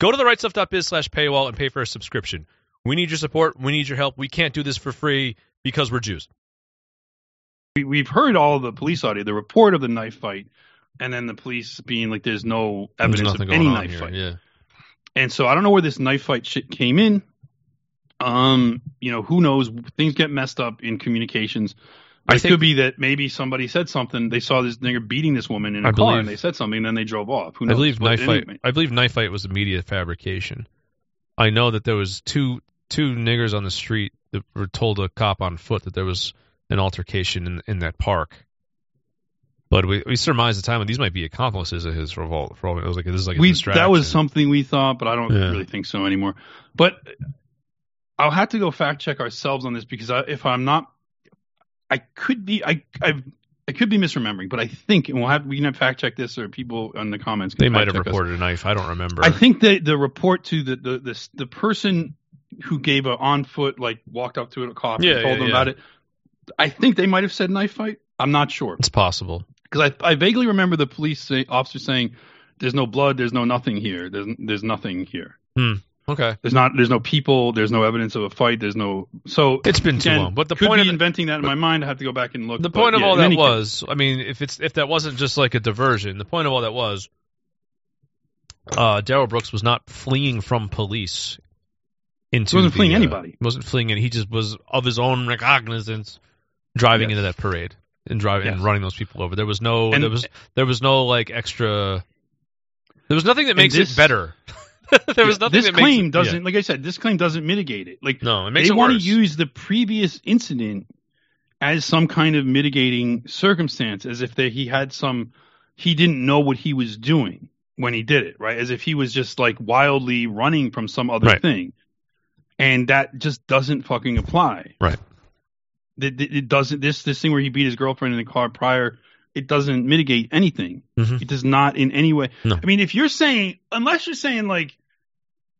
Go to the rightstuff.biz slash paywall and pay for a subscription. We need your support. We need your help. We can't do this for free because we're Jews. We we've heard all the police audio, the report of the knife fight, and then the police being like, "There's no evidence nothing of any knife here. fight." Yeah. And so I don't know where this knife fight shit came in. Um, you know, who knows? Things get messed up in communications. I It think- could be that maybe somebody said something. They saw this nigger beating this woman in a I car, believe- and they said something, and then they drove off. Who knows? I believe But knife fight. I believe knife fight was a media fabrication. I know that there was two two niggers on the street that were told a cop on foot that there was an altercation in in that park. But we, we surmised at the time that these might be accomplices of his revolt. all. For all it was like this is like a we that was something we thought, but I don't Yeah. really think so anymore. But I'll have to go fact check ourselves on this because I, if I'm not, I could be I I I could be misremembering, but I think and we'll have we can have fact check this or people in the comments. Can They might have check us. reported a knife. I don't remember. I think that the report to the the the, the person who gave a on foot like walked up to it a cop Yeah, and told yeah, them yeah. about it. I think they might have said knife fight. I'm not sure it's possible. because I I vaguely remember the police say, officer saying, "There's no blood. There's no nothing here. There's there's nothing here. Okay. There's not there's no people. There's no evidence of a fight. There's no so It's been too again, long. But the could point be of inventing that in my mind. I have to go back and look. the but point of yeah, all that any case- was, I mean, if it's if that wasn't just like a diversion, the point of all that was, uh, Darrell Brooks was not fleeing from police. Into He wasn't the, fleeing uh, anybody. wasn't fleeing, and he just was of his own recognizance driving Yes. into that parade and driving and running those people over. There was no, And- there was there was no like extra. There was nothing that makes this- it better. (laughs) there was nothing this that claim makes it, doesn't, like I said, this claim doesn't mitigate it. Like No, it makes they want to use the previous incident as some kind of mitigating circumstance, as if they, he had some, he didn't know what he was doing when he did it, right? As if he was just like wildly running from some other Right. thing, and that just doesn't fucking apply. Right. It, it, doesn't. This this thing where he beat his girlfriend in the car prior, it doesn't mitigate anything. Mhm. It does not in any way. No. I mean, if you're saying, unless you're saying like,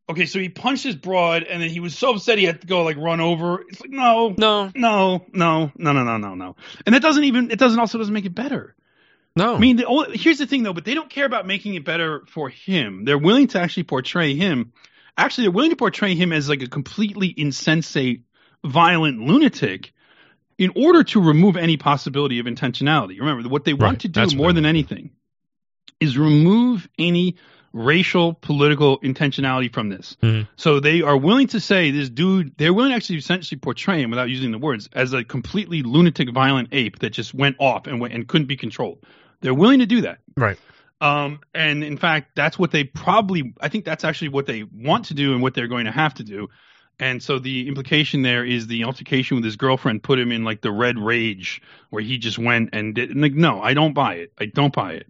okay, so he punched his broad, and then he was so upset he had to go like run over. It's like no, No, no, no, no, no, no, no, no. And that doesn't even. It doesn't also doesn't make it better. no. I mean, the, only- here's the thing though, but they don't care about making it better for him. They're willing to actually portray him. Actually, they're willing to portray him as like a completely insensate, violent lunatic in order to remove any possibility of intentionality. Remember, what they want Right, to do that's more than want. anything is remove any racial political intentionality from this. Mhm. So they are willing to say this dude, they're willing to actually essentially portray him without using the words as a completely lunatic, violent ape that just went off and went and couldn't be controlled. They're willing to do that. Right. Um, and in fact, that's what they probably, I think that's actually what they want to do and what they're going to have to do. And so the implication there is the altercation with his girlfriend put him in like the red rage where he just went and did, and like, no, I don't buy it. I don't buy it.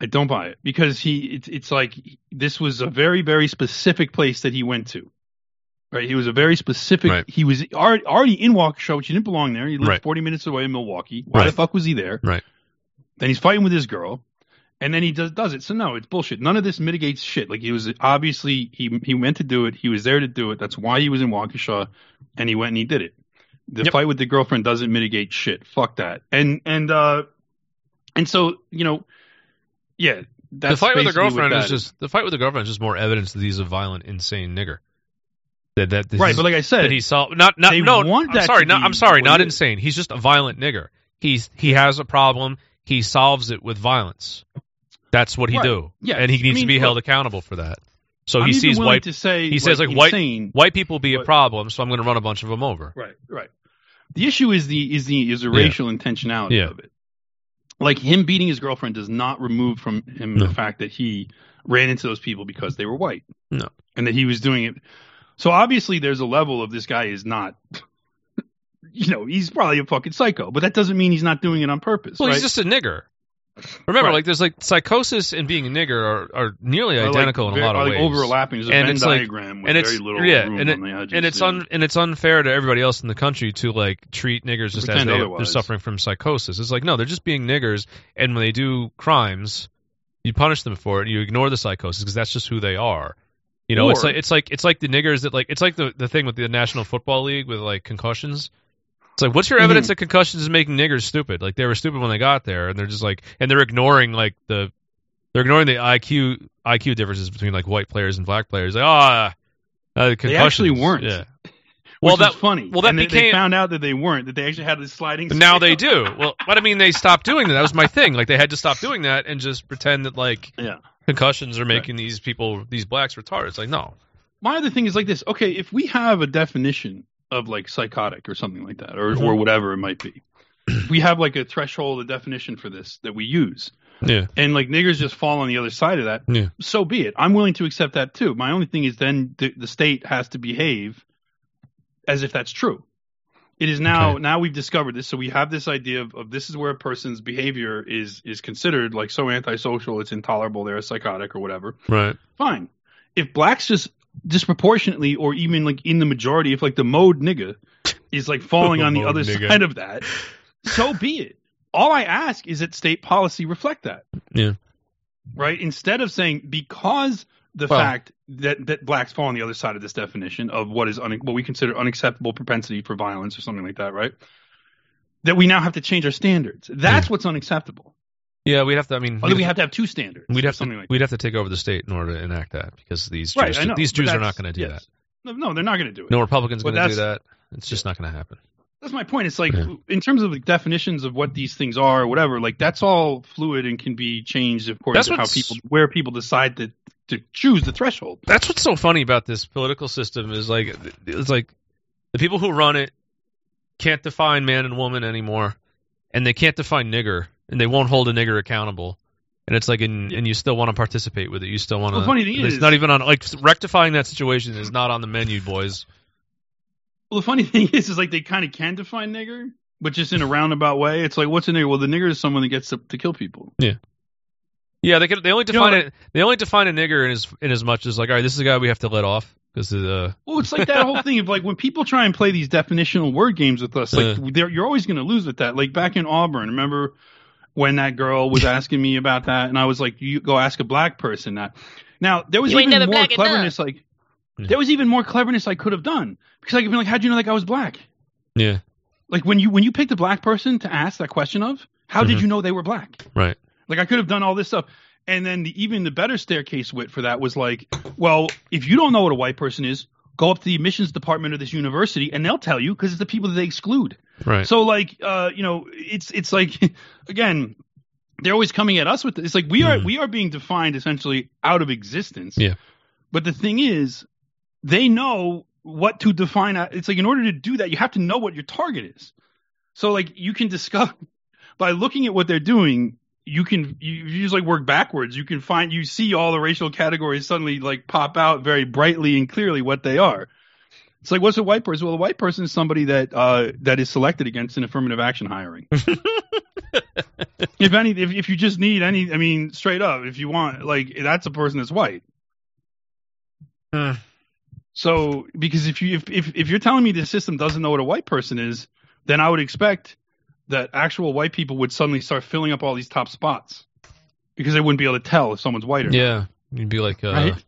I don't buy it because he, it's, it's like this was a very, very specific place that he went to. Right. He was a very specific, Right. he was already, already in Waukesha, which he didn't belong there. He lived Right. 40 minutes away in Milwaukee. Why the fuck was he there? Right. Then he's fighting with his girl and then he does does it. So no, it's bullshit. None of this mitigates shit. Like he was obviously he he meant to do it. He was there to do it. That's why he was in Waukesha, and he went and he did it. The Yep. fight with the girlfriend doesn't mitigate shit. Fuck that. And and uh and so you know, yeah. That's the fight with the girlfriend is just the fight with the girlfriend is just more evidence that he's a violent, insane nigger. That that this right. is- But like I said, that he saw not not no. I'm that sorry, not, I'm sorry, not insane. He's just a violent nigger. He's he has a problem. He solves it with violence. That's what he Right. do. Yes. and he I needs mean, to be held accountable for that. So I'm he sees white to say he says, like, white- white people be a problem, so I'm going to run a bunch of them over. Right, right. The issue is the is the is the Yeah. racial intentionality Yeah. of it. Like him beating his girlfriend does not remove from him No. the fact that he ran into those people because they were white. No. And that he was doing it. So obviously there's a level of this guy is not (laughs) you know, he's probably a fucking psycho, but that doesn't mean he's not doing it on purpose. Well, right? he's just a nigger. Remember, Right. like there's like psychosis and being a nigger are, are nearly Or, like, identical in a lot of like ways. overlapping. There's a And Venn it's like- with and it's very little yeah, room and, it, on the edges. and it's yeah. un, and it's unfair to everybody else in the country to like treat niggers just as Pretend they, they're suffering from psychosis. It's like no, they're just being niggers, and when they do crimes, you punish them for it. You ignore the psychosis because that's just who they are. You know, it's like it's like it's like the niggers that like it's like the the thing with the National Football League with like concussions. It's like, what's your Mhm. evidence that concussions is making niggers stupid? Like they were stupid when they got there, and they're just like, and they're ignoring like the, they're ignoring the IQ IQ differences between like white players and black players. Like, ah, uh, They actually concussions." weren't. Yeah. Well, that's funny. well, that and they, they found out that they weren't. That they actually had this sliding. But now they do. Well, but I mean, they stopped doing that. That was my thing. Like they had to stop doing that and just pretend that like Yeah. concussions are making these people, these blacks, retarded. It's like no. My other thing is like this. Okay, if we have a definition of like psychotic or something like that, or Mhm. or whatever it might be, (clears throat) we have like a threshold, a definition for this that we use, Yeah. and like niggers just fall on the other side of that. Yeah. So be it. I'm willing to accept that too. My only thing is then the, the state has to behave as if that's true. It is now Okay. now we've discovered this, so we have this idea of, of this is where a person's behavior is is considered like so antisocial, it's intolerable, they're a psychotic or whatever. Right. Fine. If blacks just disproportionately or even like in the majority, if like the mode nigga (laughs) is like falling on the other nigga. side of that, so be it. All I ask is that state policy reflect that. Yeah. Right? Instead of saying because the Well- fact that, that blacks fall on the other side of this definition of what is un, what we consider unacceptable propensity for violence or something like that, right? That we now have to change our standards. That's what's unacceptable. Yeah, we'd have to. I mean, we have to have two standards. we'd have to like we'd have to take over the state in order to enact that because these Right, Jews, know, these Jews are not going to do yes. that. No, they're not going to do it. No Republicans going to do that. It's just not going to happen. That's my point. It's like Yeah. in terms of the definitions of what these things are or whatever, like that's all fluid and can be changed according to how people where people decide to to choose the threshold. That's what's so funny about this political system is like it's like the people who run it can't define man and woman anymore, and they can't define nigger, and they won't hold a nigger accountable. And it's like, and, and you still want to participate with it. You still want to. Well, funny thing it's is- not even on like rectifying that situation is not on the menu, boys. Well, the funny (laughs) thing is, is like they kind of can define nigger, but just in a roundabout way. It's like, what's a nigger? Well, the nigger is someone that gets to, to kill people. Yeah, Yeah, they can. They only You know, define it. They only define a nigger in as in as much as like, all right, this is a guy we have to let off because uh, Well, it's like that whole thing of like when people try and play these definitional word games with us, like Uh. they're, you're always going to lose with that. Like back in Auburn, remember when that girl was (laughs) asking me about that, and I was like, "You go ask a black person that." Now there was You even more black enough. cleverness. Like there was even more cleverness I could have done because I could be like, "How'd you know that guy was black?" yeah, Like when you when you picked a black person to ask that question of, how did Mhm. you know they were black? right. Like I could have done all this stuff. And then the, even the better staircase wit for that was like, well, if you don't know what a white person is, go up to the admissions department of this university and they'll tell you because it's the people that they exclude. Right. So like, uh, you know, it's it's like, (laughs) again, they're always coming at us with it's like we are Mhm. we are being defined essentially out of existence. Yeah. But the thing is, they know what to define. It's like in order to do that, you have to know what your target is. So like you can discover (laughs) by looking at what they're doing. You can you, you just like work backwards. You can find you see all the racial categories suddenly like pop out very brightly and clearly what they are. It's like what's a white person? Well, a white person is somebody that uh, that is selected against an affirmative action hiring. (laughs) if any, if, if you just need any, I mean, straight up, if you want, like that's a person that's white. Hmm. So because if you if, if if you're telling me the system doesn't know what a white person is, then I would expect that actual white people would suddenly start filling up all these top spots because they wouldn't be able to tell if someone's white or not. Yeah. You'd be like uh, Right.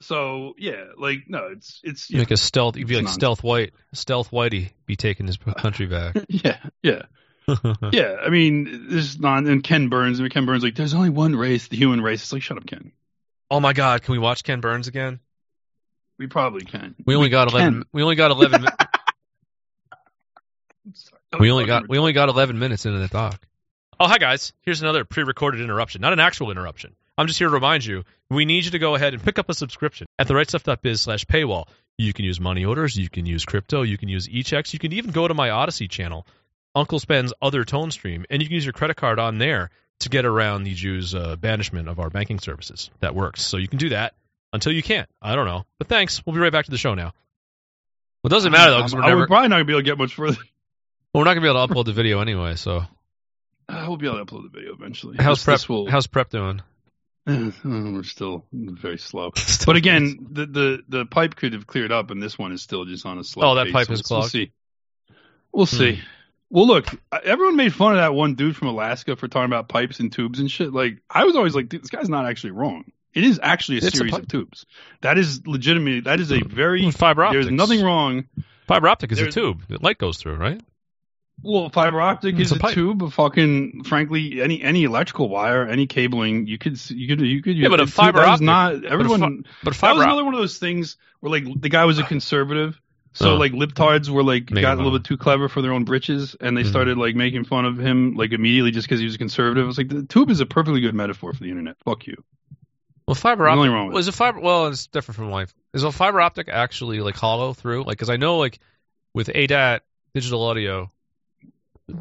So yeah, like no, it's it's yeah, like a stealth. You'd be It's like stealth white, stealth whitey, be taking his (laughs) country back. yeah, yeah. (laughs) Yeah, I mean, this is not. And Ken Burns, and Ken Burns, like, there's only one race, the human race. It's like, shut up, Ken. oh my God! Can we watch Ken Burns again? We probably can. We only got eleven. can. We only got eleven. mi- (laughs) we only got we only got eleven minutes into the talk. Oh hi guys! Here's another pre-recorded interruption, not an actual interruption. I'm just here to remind you we need you to go ahead and pick up a subscription at therightstuff.biz slash paywall. You can use money orders, you can use crypto, you can use eChecks, you can even go to my Odysee channel, Uncle Sven's other tone stream, and you can use your credit card on there to get around the Jews' uh, banishment of our banking services. That works. So you can do that until you can't. I don't know. But thanks. We'll be right back to the show now. Well, it doesn't matter though, because we're I never would probably not gonna be able to get much further. (laughs) well, we're not gonna be able to upload the video anyway. So I will be able to upload the video eventually. how's This- prep? this will- How's prep doing? (laughs) We're still very slow. (laughs) But again, the, the the pipe could have cleared up, and this one is still just on a slow. Oh, that pace, pipe so is we'll see. We'll see. Hmm. Well, look, everyone made fun of that one dude from Alaska for talking about pipes and tubes and shit. Like, I was always like, dude, this guy's not actually wrong. It is actually a It's series pipe. of tubes. That is legitimately. That is a very. fiber optics. There's nothing wrong. Fiber optic is a tube that light goes through, right? Well, fiber optic It's is a a, tube, but fucking, frankly, any any electrical wire, any cabling, you could you could you could use. Yeah, but a fiber that is optic- not everyone. But that fiber was op- another one of those things where like the guy was a conservative, so Oh. like libtards were like got him a little bit too clever for their own britches, and they Mhm. started like making fun of him like immediately just because he was a conservative. I was like, the tube is a perfectly good metaphor for the internet. Fuck you. well, fiber optic nothing wrong with was a fiber. Well, it's different from life. Is a fiber optic actually like hollow through? Like, because I know like with ADAT digital audio,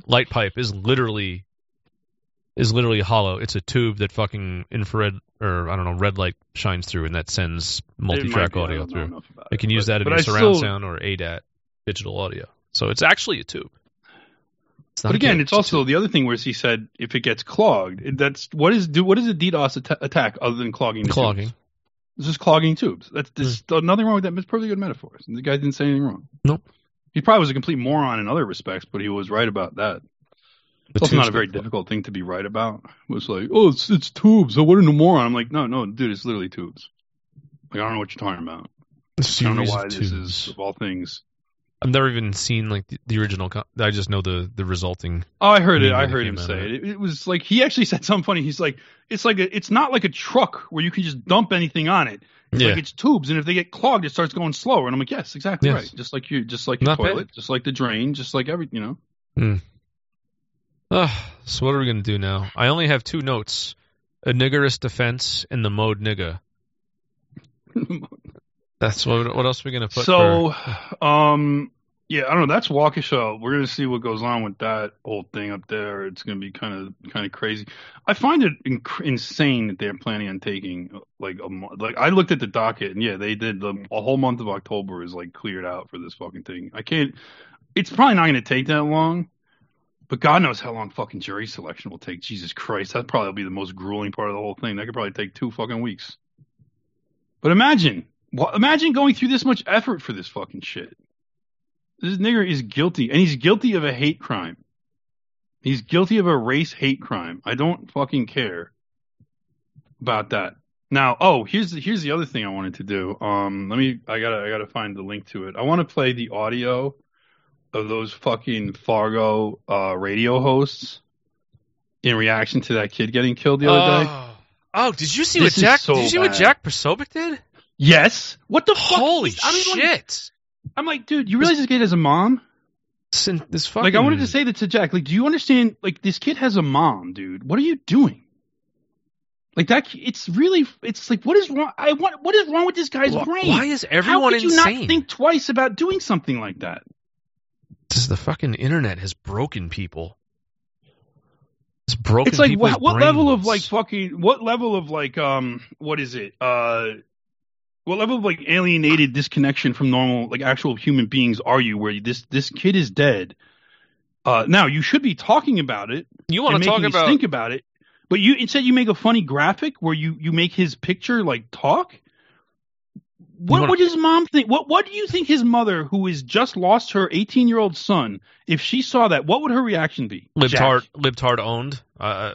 light pipe is literally is literally hollow. It's a tube that fucking infrared or I don't know red light shines through, and that sends multi-track be, audio through. It can use but- that in but your I surround still- sound or ADAT digital audio. So it's actually a tube. It's But again, it's also tube. the other thing where he said if it gets clogged, that's what is do what is a DDoS atta- attack other than clogging? Clogging. Tubes? It's just clogging tubes. That's hmm. there's nothing wrong with that. It's perfectly good metaphors. And the guy didn't say anything wrong. Nope. He probably was a complete moron in other respects, but he was right about that. It's also not a very difficult thing to be right about. It was like, oh, it's it's tubes. Oh, what a moron. I'm like, no, no, dude, it's literally tubes. Like, I don't know what you're talking about. I don't know why this tubes. is of all things. I've never even seen like the, the original. Co- I just know the the resulting. Oh, I heard it. I heard him say it. it. It was like he actually said (laughs) something funny. He's like, it's like a, it's not like a truck where you can just dump anything on it. It's Yeah. like it's tubes, and if they get clogged, it starts going slower. And I'm like, yes, exactly Yes. right. Just like you, just like your Not bad. toilet, just like the drain, just like every, you know. Ugh, so what are we gonna do now? I only have two notes: a niggerist defense and the mode nigga. (laughs) That's what. What else are we gonna put? so, for- um, yeah, I don't know. That's Waukesha. We're gonna see what goes on with that whole thing up there. It's gonna be kind of kind of crazy. I find it inc- insane that they're planning on taking like a mo- like I looked at the docket and yeah, they did the mm-hmm. a whole month of October is like cleared out for this fucking thing. I can't. It's probably not gonna take that long. But God knows how long fucking jury selection will take. Jesus Christ, that probably will be the most grueling part of the whole thing. That could probably take two fucking weeks. But imagine, imagine going through this much effort for this fucking shit. This nigger is guilty, and he's guilty of a hate crime. He's guilty of a race hate crime. I don't fucking care about that. Now, oh, here's the, here's the other thing I wanted to do. Um, let me, I gotta, I gotta find the link to it. I want to play the audio of those fucking Fargo uh, radio hosts in reaction to that kid getting killed the other day. oh. oh, did you see This what Jack? so did you see what. Jack Posobiec did? Yes. What the fuck? Holy I mean, shit! I'm like, dude, you realize this kid has a mom? This fucking Like I wanted to say that to Jack. Like, do you understand? Like, this kid has a mom, dude. What are you doing? Like that. It's really. It's like what is wrong? I want. What is wrong with this guy's Why- brain? why is How everyone could you insane? not think twice about doing something like that? This- the fucking internet has broken people. It's broken. It's like what, what level of like fucking what level of like um what is it uh what level of like alienated disconnection from normal like actual human beings are you where this this kid is dead uh now you should be talking about it you want to talk about? think about it but you instead you make a funny graphic where you you make his picture like talk what wanna- what does mom think what what do you think his mother who has just lost her 18 year old son if she saw that what would her reaction be libtard, libtard owned. Uh,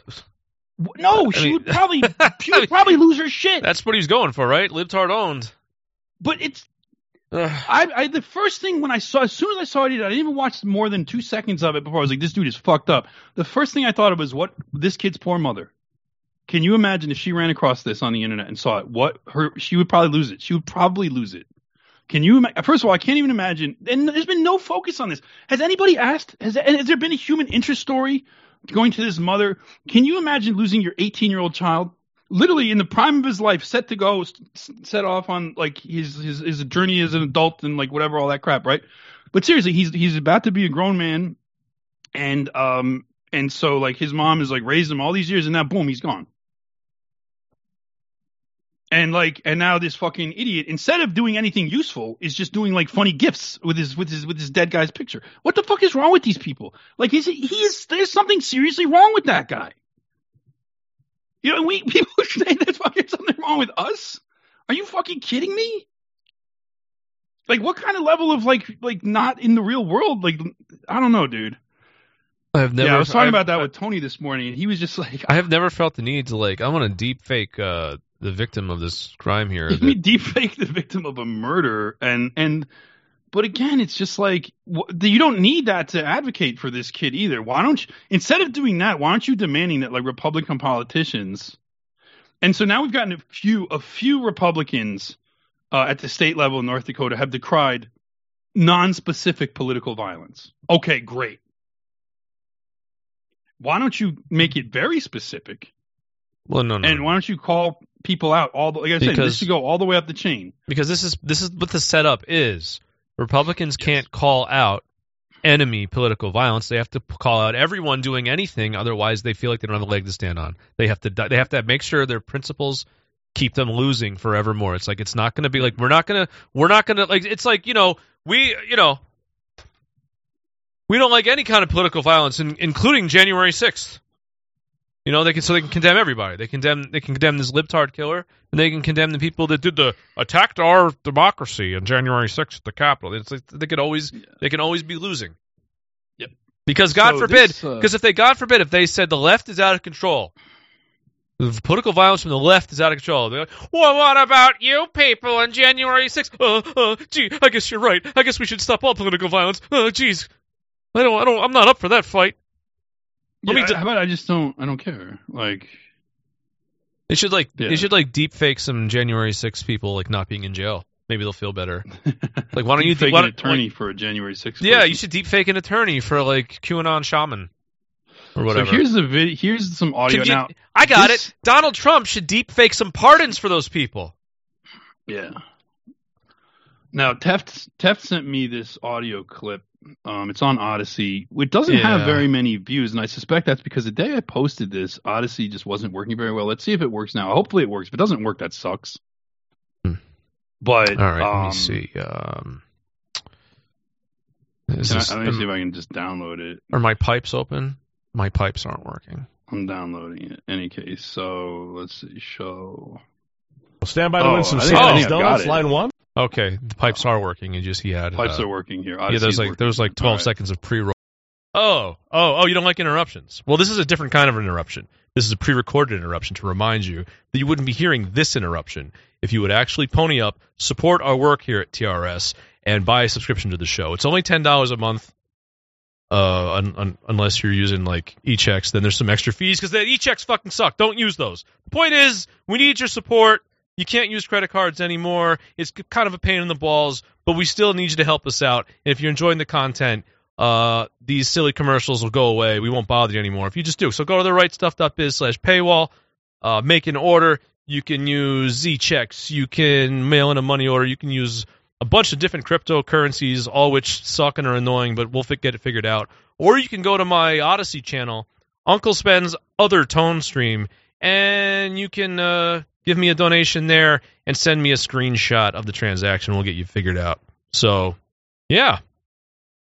No, I she mean- would (laughs) probably she would probably lose her shit. that's what he's going for, right? Libtard owned. But it's I, I the first thing when I saw as soon as I saw it, I didn't even watch more than two seconds of it before I was like, this dude is fucked up. The first thing I thought of was what this kid's poor mother. Can you imagine if she ran across this on the internet and saw it? What her she would probably lose it. She would probably lose it. Can you? First of all, I can't even imagine. And there's been no focus on this. Has anybody asked? Has, has there been a human interest story going to this mother? Can you imagine losing your 18 year old child? Literally in the prime of his life, set to go, set off on like his, his his journey as an adult and like whatever all that crap, right? But seriously, he's he's about to be a grown man, and um and so like his mom has like raised him all these years, and now boom, he's gone. And like, and now this fucking idiot, instead of doing anything useful, is just doing like funny gifts with his with his with his dead guy's picture. What the fuck is wrong with these people? Like, is he is there's something seriously wrong with that guy? You know, we (laughs) people say there's fucking something wrong with us. Are you fucking kidding me? Like, what kind of level of like like not in the real world? Like, I don't know, dude. I've never. yeah, I was talking I've- about that with Tony this morning, and he was just (laughs) like, I have never felt the need to like. I want to deep fake uh, the victim of this crime here. (laughs) Let me that- deep fake the victim of a murder and and but again it's just like you don't need that to advocate for this kid either why don't you instead of doing that why aren't you demanding that like republican politicians and so now we've gotten a few a few republicans uh, at the state level in north dakota have decried non-specific political violence okay great why don't you make it very specific well, no, no, and why don't you call people out all the like I said, this should go all the way up the chain. because this is this is what the setup is. Republicans can't call out enemy political violence. They have to call out everyone doing anything. Otherwise, they feel like they don't have a leg to stand on. They have to. They have to make sure their principles keep them losing forevermore. It's like it's not going to be like we're not going to we're not going to like. It's like you know we you know we don't like any kind of political violence, in, including January sixth. You know, they can so they can condemn everybody. They condemn they can condemn this libtard killer, and they can condemn the people that did the attacked our democracy on January sixth at the Capitol. It's like they could always they can always be losing. Yep. Because God So forbid, this, uh, because if they God forbid if they said the left is out of control, the political violence from the left is out of control. They're like, well, what about you people on January 6th? Uh, uh, gee, I guess you're right. I guess we should stop all political violence. Uh, geez, I don't, I don't, I'm not up for that fight. Let Yeah, me d- how about I just don't I don't care. Like They should like Yeah. they should like deep fake some January 6 people like not being in jail. Maybe they'll feel better. (laughs) Like why don't you fake an don't- attorney for a January 6th? Yeah, you should deep fake an attorney for like QAnon shaman or whatever. So here's the vid- here's some audio you- now. I got this- it. Donald Trump should deep fake some pardons for those people. Yeah. Now Teft Teft sent me this audio clip. Um, it's on Odysee. It doesn't have very many views, and I suspect that's because the day I posted this, Odysee just wasn't working very well. Let's see if it works now. Hopefully it works. If it doesn't work, that sucks. Hmm. But All right, let um, me see. Um, is Can I, let me see if I can just download it. are my pipes open? My pipes aren't working. I'm downloading it. Any case, so let's see. Show. Stand by to Oh, win some I think- I Sam's think I've got Donuts, line one. Okay, the pipes are working. And just he had Pipes uh, are working here. yeah. Odysee's There's like working. there was like 12 All right. seconds of pre-roll. Oh, oh, oh! You don't like interruptions? Well, this is a different kind of interruption. This is a pre-recorded interruption to remind you that you wouldn't be hearing this interruption if you would actually pony up, support our work here at TRS, and buy a subscription to the show. It's only ten dollars a month. Uh, un, un, unless you're using like e-checks, then there's some extra fees because the e-checks fucking suck. Don't use those. The point is, we need your support. You can't use credit cards anymore. It's kind of a pain in the balls, but we still need you to help us out. And if you're enjoying the content, uh, these silly commercials will go away. We won't bother you anymore if you just do. So go to the rightstuff.biz slash paywall, uh, make an order. You can use Z checks. You can mail in a money order. You can use a bunch of different cryptocurrencies, all which suck and are annoying, but we'll get it figured out. Or you can go to my Odysee channel, Uncle Sven's other tone stream, and you can uh, give me a donation there and send me a screenshot of the transaction. We'll get you figured out. So, yeah.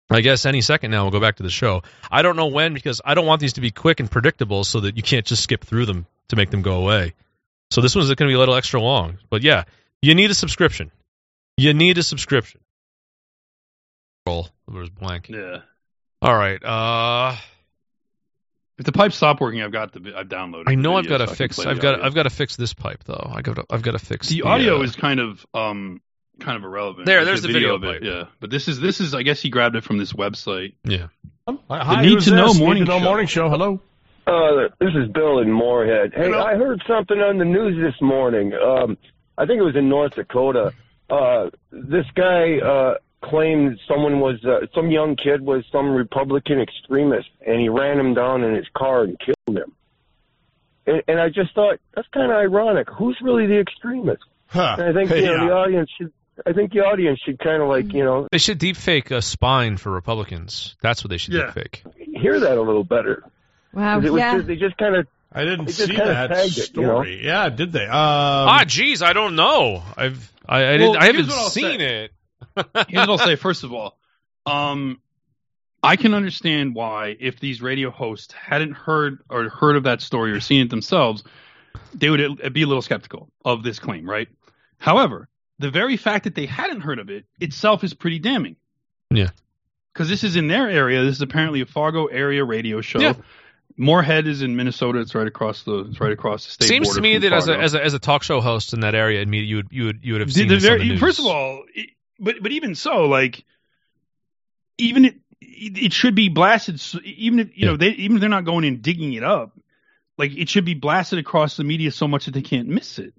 I guess any second now we'll go back to the show. I don't know when because I don't want these to be quick and predictable so that you can't just skip through them to make them go away. So this one's going to be a little extra long. But yeah, you need a subscription. You need a subscription. Roll. It was blank. Yeah. All right. Uh If the pipe stop working, I've got the I've downloaded. I know the I've got to so fix. play I've got. audio. I've got to fix this pipe though. I got. To, I've got to fix the audio uh, is kind of um kind of irrelevant. There, there's the video bit, pipe. yeah. But this is this is I guess he grabbed it from this website. yeah. Hi, Need to Know this? morning Need to know show. morning show. Hello. Uh, this is Bill in Moorhead. Hey, Hello. I heard something on the news this morning. Um, I think it was in North Dakota. Uh, this guy uh, claimed someone was uh, some young kid was some Republican extremist, and he ran him down in his car and killed him. And, and I just thought that's kind of ironic. Who's really the extremist? Huh. And I think you know, the audience should. I think the audience should kind of like you know They should deep fake a spine for Republicans. That's what they should Yeah. deep fake. hear that a little better. Wow. 'Cause it was Yeah. just, they just kind of I didn't see that tagged it, you know? story. Yeah, did they? Um, ah, geez, I don't know. I've. I. I, Well, didn't, I haven't seen say. it. Here's what I'll say. First of all, um, I can understand why if these radio hosts hadn't heard or heard of that story or seen it themselves, they would be a little skeptical of this claim, right? However, the very fact that they hadn't heard of it itself is pretty damning. Yeah. Because this is in their area. This is apparently a Fargo area radio show. Yeah. Moorhead is in Minnesota. It's right across the it's right across the state. Seems to me from that as a, as a as a talk show host in that area, and me, you would you would you would have seen the this on very- the news. First of all, it, but but even so, like even it it it should be blasted. s- Even if you Yeah. know they even if they're not going and digging it up, like it should be blasted across the media so much that they can't miss it.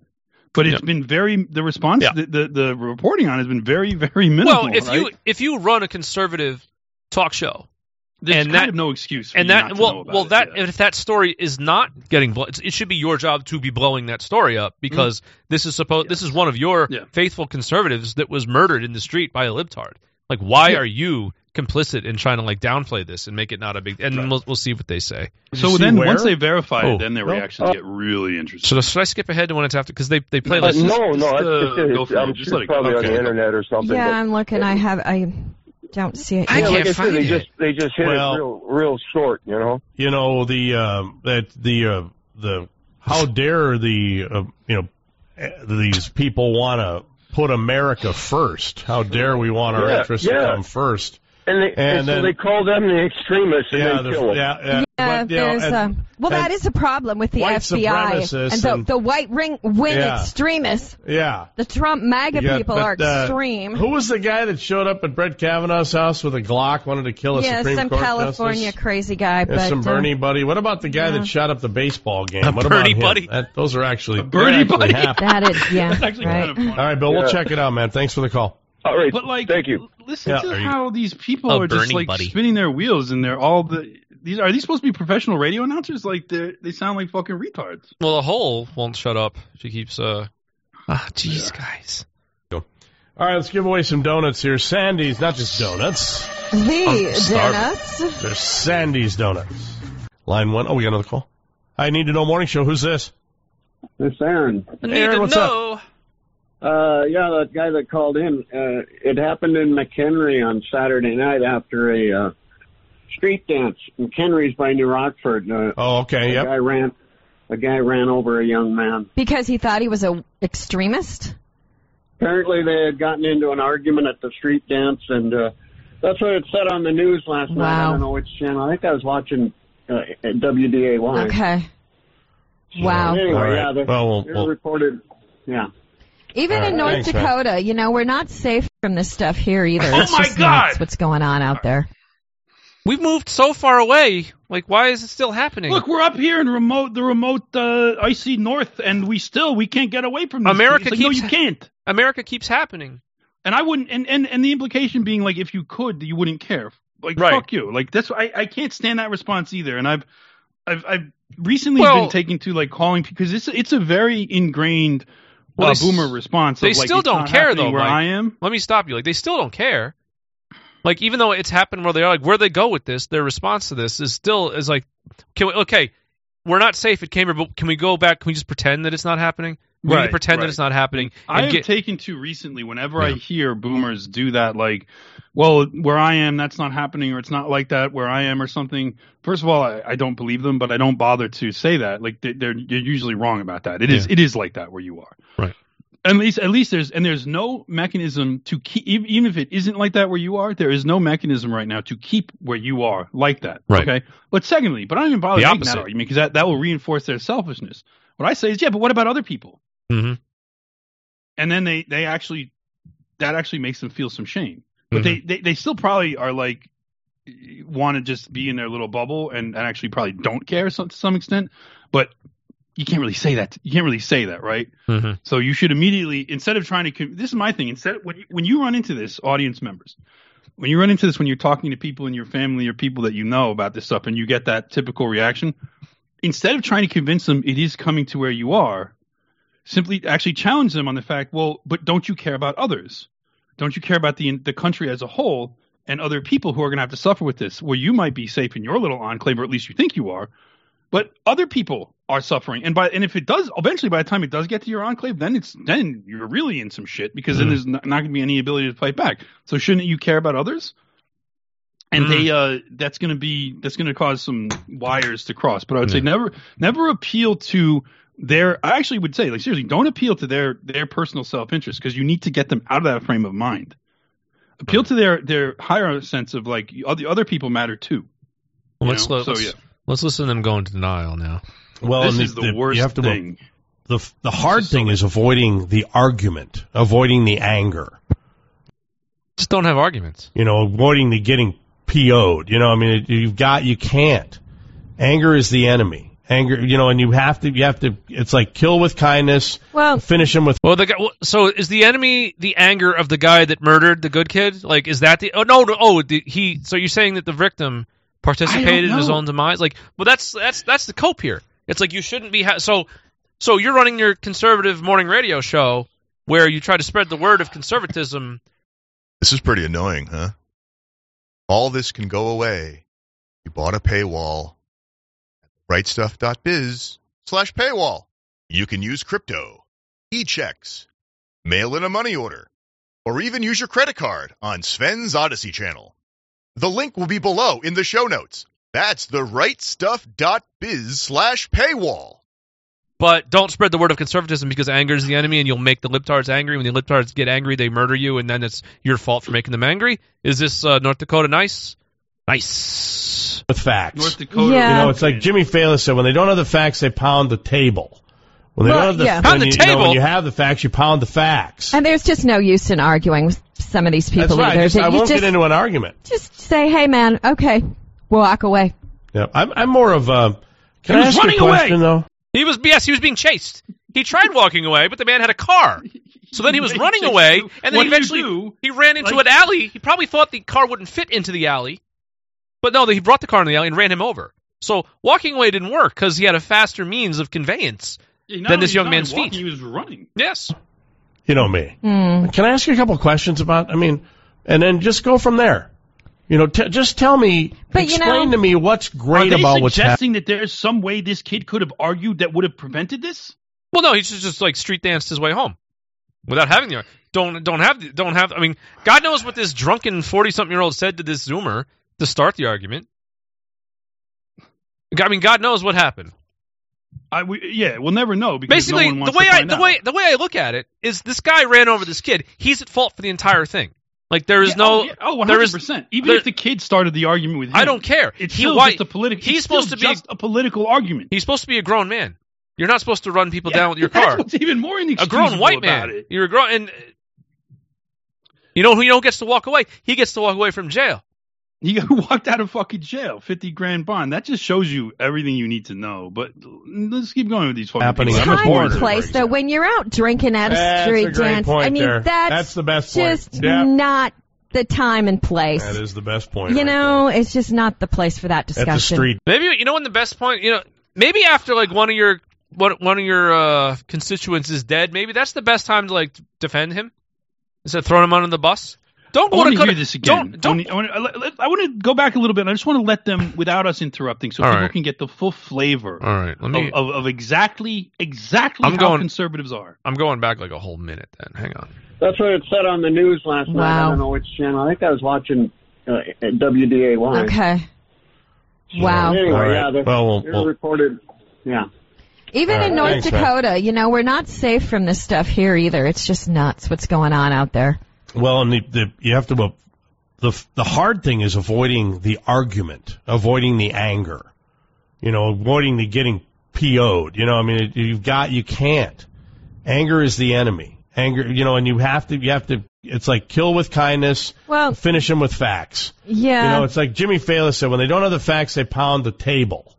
But it's Yeah. been very the response Yeah. the, the the reporting on it has been very very minimal. well, if right? you if you run a conservative talk show, there's and kind that- of no excuse. For and you that not to know well about well it, that yeah. if that story is not getting blown, it should be your job to be blowing that story up because this is supposed this is one of your Mm-hmm. Yeah. faithful conservatives that was murdered in the street by a libtard. Like, why Yeah. are you complicit in trying to like downplay this and make it not a big? And Right. we'll, we'll see what they say. So then where? once they verify Oh. it, then their No. reactions Uh, get really interesting. So should I skip ahead to when it's after? Because they they play Uh, like no, just- no, just, it's, uh, it's, go it's, it. I'm Just sure let it's it probably on Okay. the internet or something. Yeah, but- I'm looking. I have. I don't see it. I yeah, yet. like can't I said, find they it. just they just hit Well- it real real short, you know. you know the um, that the uh, the how dare the uh, you know these people want to put America first? How dare we want our Yeah, interests yeah. to come first? And they And and so they call them the extremists and Yeah, then the- kill them. yeah, yeah. Yeah, But, you know, and- a well, that is a problem with the FBI and the, and- the white ring wing Yeah. extremists. yeah. The Trump MAGA You got- people but, are uh, extreme. Who was the guy that showed up at Brett Kavanaugh's house with a Glock, wanted to kill a yeah, Supreme some Court California justice? crazy guy. Yeah, but some uh, Bernie buddy. What about the guy yeah. that shot up the baseball game? A what Bernie about him? buddy? That, those are actually Bernie that actually buddy? happened. that is yeah, That's (laughs) actually right. kind of funny. All right, Bill. We'll Uh, check it out, man. Thanks for the call. All right, But like, thank you. Listen Yeah, to are you- how these people Oh, are just like buddy. spinning their wheels, and they're all the these are these supposed to be professional radio announcers? Like they they sound like fucking retards. Well, the hole won't shut up. She keeps uh. Ah, jeez, guys. All right, let's give away some donuts here. Sandy's, not just donuts. The starving. donuts. There's Sandy's donuts. Line one. Oh, we got another call. I need to know morning show. Who's this? This Aaron. I need Aaron, to what's up? Know. Uh, yeah, that guy that called in. Uh, it happened in McHenry on Saturday night after a uh, street dance. McHenry's by New Rockford. Uh, Oh, okay. a Yep. guy ran. A guy ran over a young man. Because he thought he was a extremist. Apparently, they had gotten into an argument at the street dance, and uh, that's what it said on the news last night. I Wow. don't know which channel. I think I was watching uh, at WDAY. Okay. Wow. Anyway, All right. yeah, they, Well, we'll- they we'll- reported. Yeah. Even All right, in North thanks, man. Dakota, you know, we're not safe from this stuff here either. Oh my just God! nuts what's going on out there. We've moved so far away. Like, why is it still happening? Look, we're up here in remote the remote uh, icy north, and we still we can't get away from this. America It's like, no, keeps- you can't. America keeps happening. And I wouldn't. And, and and the implication being like, if you could, you wouldn't care. Like Right. fuck you. Like that's I I can't stand that response either. And I've I've I've recently Well- been taking to like calling because it's it's a very ingrained Well, uh, they boomer response. They of, still it's don't care though. Where Mike. I am. Let me stop you. Like they still don't care. Like even though it's happened where they are, like where they go with this, their response to this is still is like, can we, okay, we're not safe at Cambridge, but can we go back? Can we just pretend that it's not happening? We need to Right, pretend that it's not happening. I have get- taken to recently whenever I hear boomers do that, like, well, where I am, that's not happening, or it's not like that where I am, or something. First of all, I, I don't believe them, but I don't bother to say that. Like, they, they're you're usually wrong about that. It is Yeah. it is like that where you are. Right. At least, at least there's and there's no mechanism to keep even if it isn't like that where you are. There is no mechanism right now to keep where you are like that. Right. Okay. But secondly, but I don't even bother The making that argument because that that will reinforce their selfishness. What I say is, yeah, but what about other people? Mhm. and then they they actually that actually makes them feel some shame but Mhm. they, they they still probably are like want to just be in their little bubble and, and actually probably don't care some, to some extent but you can't really say that you can't really say that right Mhm. so you should immediately instead of trying to this is my thing instead when you, when you run into this audience members when you run into this when you're talking to people in your family or people that you know about this stuff and you get that typical reaction instead of trying to convince them it is coming to where you are simply actually challenge them on the fact well but don't you care about others? Don't you care about the the country as a whole and other people who are going to have to suffer with this? Where you might be safe in your little enclave or at least you think you are but other people are suffering. And by and if it does eventually by the time it does get to your enclave then it's then you're really in some shit because then Mhm. there's not, not going to be any ability to fight back. So shouldn't you care about others? And Mhm. they uh that's going to be that's going to cause some wires to cross. But i would say never never appeal to their i actually would say like seriously don't appeal to their their personal self-interest because you need to get them out of that frame of mind appeal to their their higher sense of like other other people matter too Well, let's, know? let's, so yeah let's listen to them go into denial now. Well, this and is the, worst you have to thing the the hard is so thing is avoiding the argument, avoiding the anger. Just don't have arguments. You know, avoiding the getting PO'd. You know, I mean, you've got you can't. Anger is the enemy. Anger, you know, and you have to you have to. It's like kill with kindness, Well, finish him with. Well, the guy. So is the enemy the anger of the guy that murdered the good kid? Like, is that the? Oh no, no oh, the, he. So you're saying that the victim participated in his know. own demise? Like, well, that's that's that's the cope here. It's like you shouldn't be. Ha- so, so you're running your conservative morning radio show where you try to spread the word of conservatism. This is pretty annoying, huh? All this can go away. You bought a paywall. Rightstuff.biz slash paywall. You can use crypto, e-checks, mail in a money order, or even use your credit card on Sven's Odysee channel. The link will be below in the show notes. That's the rightstuff.biz slash paywall. But don't spread the word of conservatism because anger is the enemy, and you'll make the libtards angry. When the libtards get angry, they murder you, and then it's your fault for making them angry. Is this uh, North Dakota nice? Nice. with facts. north dakota Yeah. You know, it's like Jimmy Fallon said: when they don't have the facts, they pound the table. When they Well, don't have the, yeah. Pound the you, you know, table? when you have the facts, you pound the facts. and there's just no use in arguing with some of these people That's people right. either. I, just, I won't just, get into an argument. just say, hey man, okay, we'll walk away. Yeah, I'm, I'm more of a. Can He I was ask running a question away. though? He was yes, he was being chased. He tried walking away, but the man had a car. So then he was (laughs) running away, and then What eventually do? he ran into Like- an alley. He probably thought the car wouldn't fit into the alley, but no, he brought the car in the alley and ran him over. So walking away didn't work because he had a faster means of conveyance. Yeah, Than this young man's walking, feet. he was running Yes. You know me. Hmm. Can I ask you a couple questions about? I mean, and then just go from there. You know, t- just tell me, But, you explain know- to me what's great Are they about what's happening. suggesting that there's some way this kid could have argued that would have prevented this? Well, no, he just just like street danced his way home without having the don't don't have the- don't have. I mean, God knows what this drunken forty something year old said to this Zoomer to start the argument. I mean, God knows what happened. I we, yeah, we'll never know because Basically, no one the way I the out. way the way I look at it is this guy ran over this kid. He's at fault for the entire thing. Like there is Yeah, no oh, yeah, oh, 100 percent. Even there- if the kid started the argument with him, I don't care. It's He- still why- just a political. he's supposed to be- a political argument. He's supposed to be a grown man. You're not supposed to run people Yeah, down with your (laughs) car. What's even more A inexcusable grown white man. it. You're a grown and you know who you know gets to walk away? He gets to walk away from jail. He (laughs) walked out of fucking jail, fifty grand bond. That just shows you everything you need to know. But let's keep going with these fucking Happening people. I'm I'm a bored border of it. Commonplace though, when you're out drinking at a That's street a dance, I mean there. that's, That's the best point. just not the time and place. That is the best point. You right know, it's just not the place for that discussion. At the street. Maybe you know when the best point. You know, maybe after like one of your one one of your uh, constituents is dead. Maybe that's the best time to like defend him instead of throwing him under the bus. Don't want to to hear this again. Don't, don't, I want to, I want to go back a little bit. I just want to let them, without us interrupting, so All people right. can get the full flavor all right, let me. of, of, of exactly exactly I'm how going- conservatives are. I'm going back like a whole minute. Then hang on. That's what it said on the news last night. I Wow. don't know which channel. I think I was watching uh, at WDAY. Okay. Wow. Anyway, All right. yeah, the, Well, we'll- they're we'll- reported. Yeah. Even All right, in North thanks, man. Dakota, you know, we're not safe from this stuff here either. It's just nuts what's going on out there. Well, and the, the you have to. uh, The the hard thing is avoiding the argument, avoiding the anger. You know, avoiding the getting PO'd. You know, I mean, you've got you can't. Anger is the enemy. Anger, you know, and you have to you have to. It's like kill with kindness, Well, finish them with facts. yeah. You know, it's like Jimmy Fallon said: when they don't have the facts, they pound the table.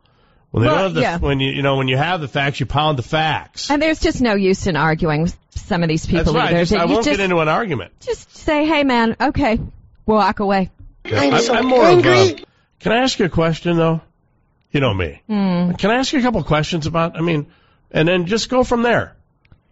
When they Well, don't have the, yeah. when you you know when you have the facts, you pound the facts. and there's just no use in arguing with some of these people That's right. either. I, just, I won't just, get into an argument. just say, hey, man, okay, we'll walk away. I'm, I'm more of a. Can I ask you a question though? You know me. Hmm. Can I ask you a couple of questions about? I mean, and then just go from there.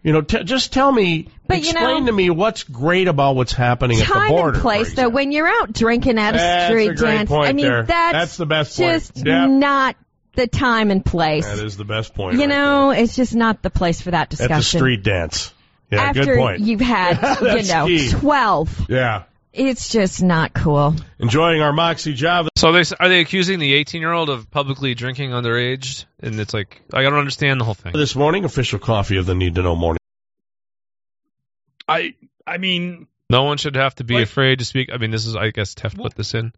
You know, t- just tell me, But, you explain know- to me what's great about what's happening at the Time border. and place, for though, example. when you're out drinking at a That's street a great dance, point I mean, there. that's, That's the best point. just Yep. not the time and place. That is the best point. you right know, it's just not the place for that there. at discussion. the street dance. Yeah, After good point. you've had, (laughs) you know, key. 12. Yeah, It's just not cool. enjoying our Moxie Java. So they are they accusing the 18 year old of publicly drinking underage? And it's like I don't understand the whole thing. This morning, official coffee of the Need to Know Morning. I I mean, No one should have to be Like- afraid to speak. I mean, this is I guess Teft put this in.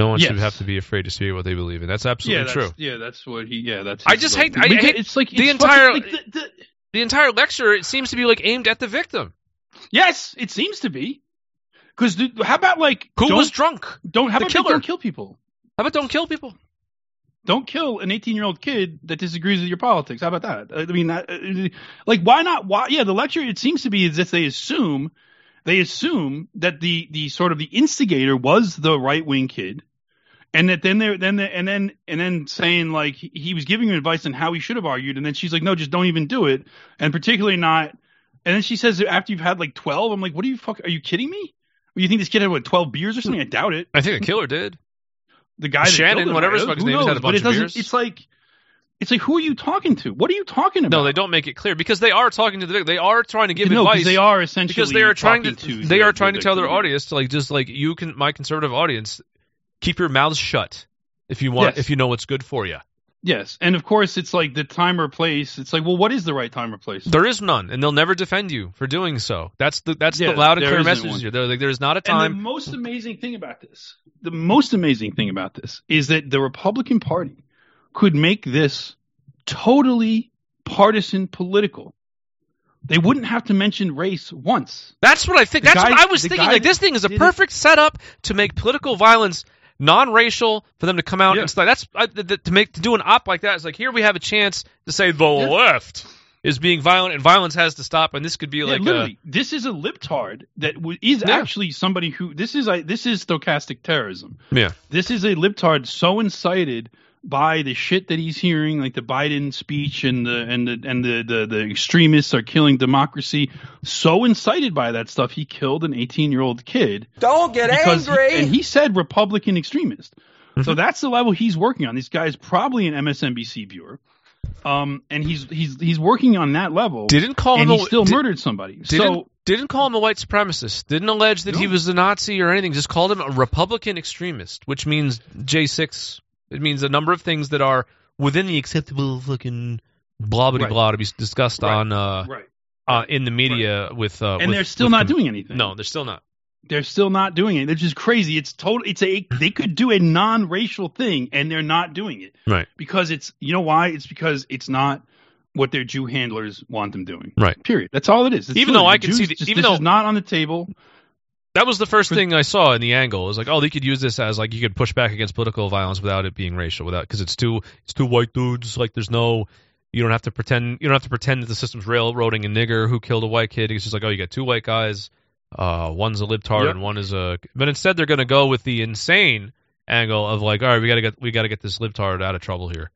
No one should have to be afraid to speak what they believe in. That's yeah, absolutely that's, true. yeah, that's what he. Yeah, that's. I just hate- I hate it's like the it's entire- fucking- like, the- the- The entire lecture it seems to be like aimed at the victim. yes, it seems to be. Because how about like Who was drunk? don't how the about killer? don't kill people? How about don't kill people? Don't kill an 18 year old kid that disagrees with your politics. How about that? I mean, that, uh, like, why not? Why? Yeah, the lecture. It seems to be as if they assume they assume that the the sort of the instigator was the right wing kid, and that then they're then they and then and then saying like he, was giving him advice on how he should have argued, and then she's like, no, just don't even do it, and particularly not. And then she says after you've had like 12, I'm like, what are you fuck? Are you kidding me? You think this kid had what 12 beers or something? I doubt it. I think the killer did. The guy that Shannon, him, whatever his fucking name is, had a knows? bunch but it of doesn't. beers. It's like it's like who are you talking to? What are you talking about? No, they don't make it clear because they are talking to the victim. They are trying to give no, advice. they are essentially because they are trying to, talking they are trying to tell their audience to like just like you can my conservative audience keep your mouths shut if you want Yes. if you know what's good for you. Yes, and of course it's like the time or place. It's like, well, what is the right time or place? There is none, and they'll never defend you for doing so. That's the that's Yeah, the loud and clear message here. Like, there is not a And time. the most amazing thing about this, the most amazing thing about this is that the Republican Party could make this totally partisan political. They wouldn't have to mention race once. That's what I think. The That's guy- what I was thinking. Like this thing is a did it- perfect setup to make political violence non-racial for them to come out Yeah. and stuff. That's I, th- to make to do an op like that. It's like here we have a chance to say the Yeah. left is being violent and violence has to stop. And this could be Yeah, like a, this is a libtard that w- is actually somebody who this is a, this is stochastic terrorism. yeah. This is a libtard so incited by the shit that he's hearing, like the Biden speech and the and the and the the, the extremists are killing democracy. So incited by that stuff, he killed an 18 year old kid. Don't get because he- angry. and he said Republican extremist. Mm-hmm. So that's the level he's working on. This guy is probably an MSNBC viewer, um, and he's he's he's working on that level. Didn't call and him he a- still did- murdered somebody. Didn't, So didn't call him a white supremacist. Didn't allege that he was a Nazi or anything. Just called him a Republican extremist, which means J6. It means a number of things that are within the acceptable fucking blah blah Right. blah to be discussed Right. on uh, right, uh, in the media with uh, and with- they're still not com- doing anything. No, they're still not. they're still not doing it. They're just crazy. It's total. It's a they could do a non-racial thing, and they're not doing it Right. because it's you know why? It's because it's not what their Jew handlers want them doing. Right. Period. That's all it is. It's Even though I can Jews see the- just- even this though- is not on the table. That was the first thing I saw in the angle. It was like, oh, they could use this as like you could push back against political violence without it being racial, without because it's two it's two white dudes. Like there's no you don't have to pretend you don't have to pretend that the system's railroading a nigger who killed a white kid. It's just like, oh, you got two white guys uh, one's a libtard Yep. and one is a. But instead, they're going to go with the insane angle of like, all right, we got to get we got to get this libtard out of trouble here.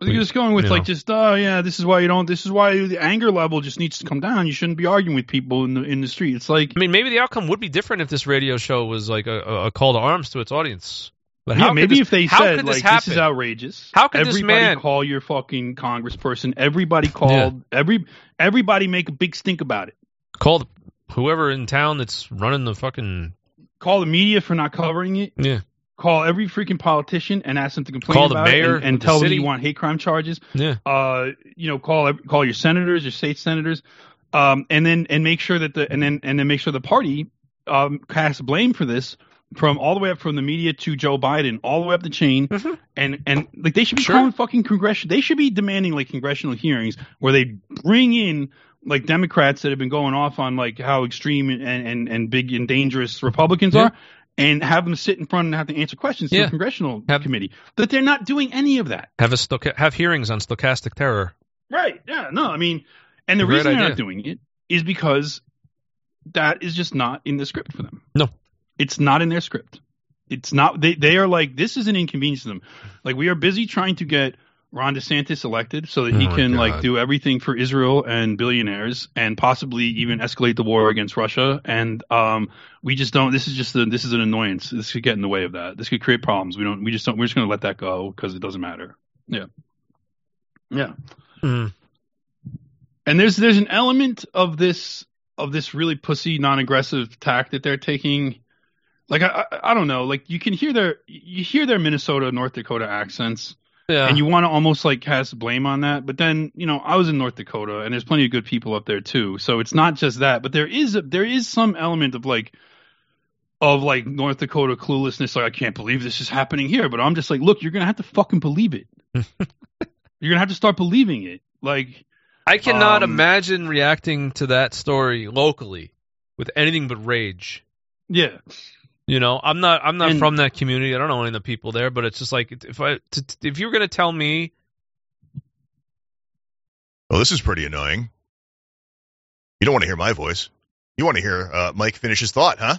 They're just going with you like know. just oh yeah, this is why you don't. This is why the anger level just needs to come down. You shouldn't be arguing with people in the in the street. It's like I mean, maybe the outcome would be different if this radio show was like a, a- call to arms to its audience. But yeah, how maybe this- if they how said could like this is outrageous. How could this everybody man- call your fucking congressperson? Everybody called every everybody make a big stink about it. call the, whoever in town that's running the fucking Call the media for not covering it. yeah Call every freaking politician and ask them to complain Call the mayor it and, and of the tell them you want hate crime charges. yeah. uh, you know, call call your senators, your state senators, um, and then and make sure that the and then and then make sure the party um, casts blame for this from all the way up from the media to Joe Biden, all the way up the chain, mm-hmm. and and like they should be Sure. calling fucking congressional. They should be demanding like congressional hearings where they bring in like Democrats that have been going off on like how extreme and and, and big and dangerous Republicans Yeah. are. And have them sit in front and have to answer questions to Yeah. a congressional Have- committee. That they're not doing any of that. Have a stocha- have hearings on stochastic terror. Right. Yeah. No, I mean, and the Great reason they're not doing it is because that is just not in the script for them. No. It's not in their script. It's not. They they are like this is an inconvenience to them. Like we are busy trying to get Ron DeSantis elected so that he Oh can God. like do everything for Israel and billionaires and possibly even escalate the war against Russia. And um, we just don't. This is just a, this is an annoyance. This could get in the way of that. This could create problems. We don't. We just don't. We're just going to let that go because it doesn't matter. Yeah. Yeah Mm. and there's there's an element of this of this really pussy non-aggressive tack that they're taking like I, I I don't know like you can hear their you hear their Minnesota North Dakota accents Yeah. and you want to almost like cast blame on that but then you know I was in North Dakota and there's plenty of good people up there too so it's not just that but there is a, there is some element of like of like North Dakota cluelessness like I can't believe this is happening here but I'm just like look you're going to have to fucking believe it (laughs) you're going to have to start believing it like I cannot Um, imagine reacting to that story locally with anything but rage. yeah You know, I'm not I'm not And- from that community. I don't know any of the people there, but it's just like if I to, to- if you were going to tell me Well, this is pretty annoying. You don't want to hear my voice. You want to hear uh, Mike finish his thought, huh?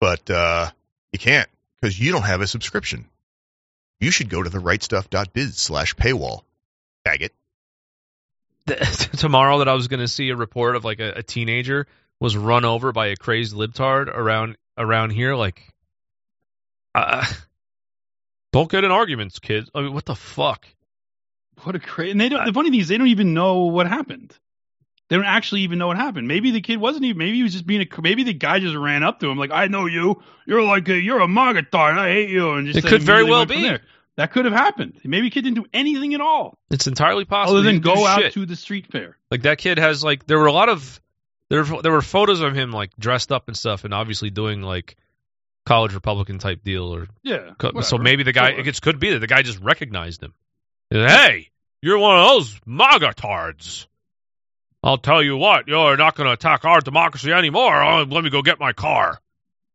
But uh, you can't because you don't have a subscription. You should go to the rightstuff.biz slash paywall. Faggot. (laughs) tomorrow that I was going to see a report of like a, a teenager was run over by a crazed libtard around around here like uh, don't get in arguments kids I mean what the fuck What a crazy! And they don't. The funny thing is, they don't even know what happened. They don't actually even know what happened. Maybe the kid wasn't even. Maybe he was just being a. Maybe the guy just ran up to him like, "I know you. You're like a. You're a magatard. I hate you." And just It could very well be. there. That could have happened. Maybe kid didn't do anything at all it's entirely possible other than go out shit. to the street fair. like that kid has like there were a lot of there there were photos of him like dressed up and stuff and obviously doing like college republican type deal or Yeah. Co- So maybe the guy, Sure. it could be that the guy just recognized him. Said, Hey, you're one of those MAGA-tards. I'll tell you what, you're not going to attack our democracy anymore. Oh, let me go get my car.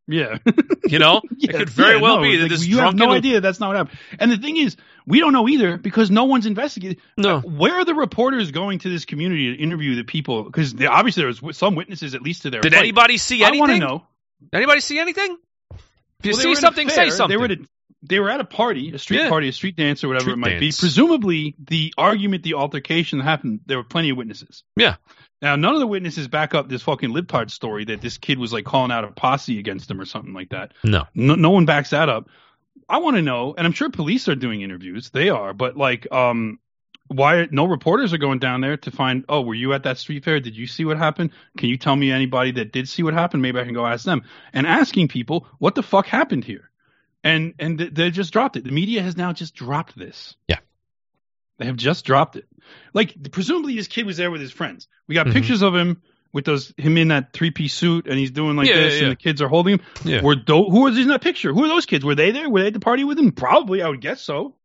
Yeah. You know, (laughs) Yeah, it could very yeah, well no, be that like, this you have no idea that's not what happened. And the thing is, we don't know either because no one's investigated. No. Uh, where are the reporters going to this community to interview the people? Because obviously there was some witnesses at least to their. Did anybody see anything? I want to know. Anybody see anything? If you Well, see something, say something. They were, at a, they were at a party, a street Yeah. party, a street dance, or whatever Street it might dance. be. Presumably, the argument, the altercation that happened, there were plenty of witnesses. Yeah. Now, none of the witnesses back up this fucking libtard story that this kid was like calling out a posse against him or something like that. No. No, no one backs that up. I want to know, and I'm sure police are doing interviews. They are, but like, um, why no reporters are going down there to find? Oh, were you at that street fair? Did you see what happened? Can you tell me anybody that did see what happened? Maybe I can go ask them. And asking people what the fuck happened here, and and they just dropped it. The media has now just dropped this. Yeah. They have just dropped it. Like presumably this kid was there with his friends. We got Mhm. pictures of him with those him in that three piece suit, and he's doing like Yeah, this, yeah, and the kids are holding him. Yeah. Were tho- who was in that picture? Who are those kids? Were they there? Were they at the party with him? Probably, I would guess so.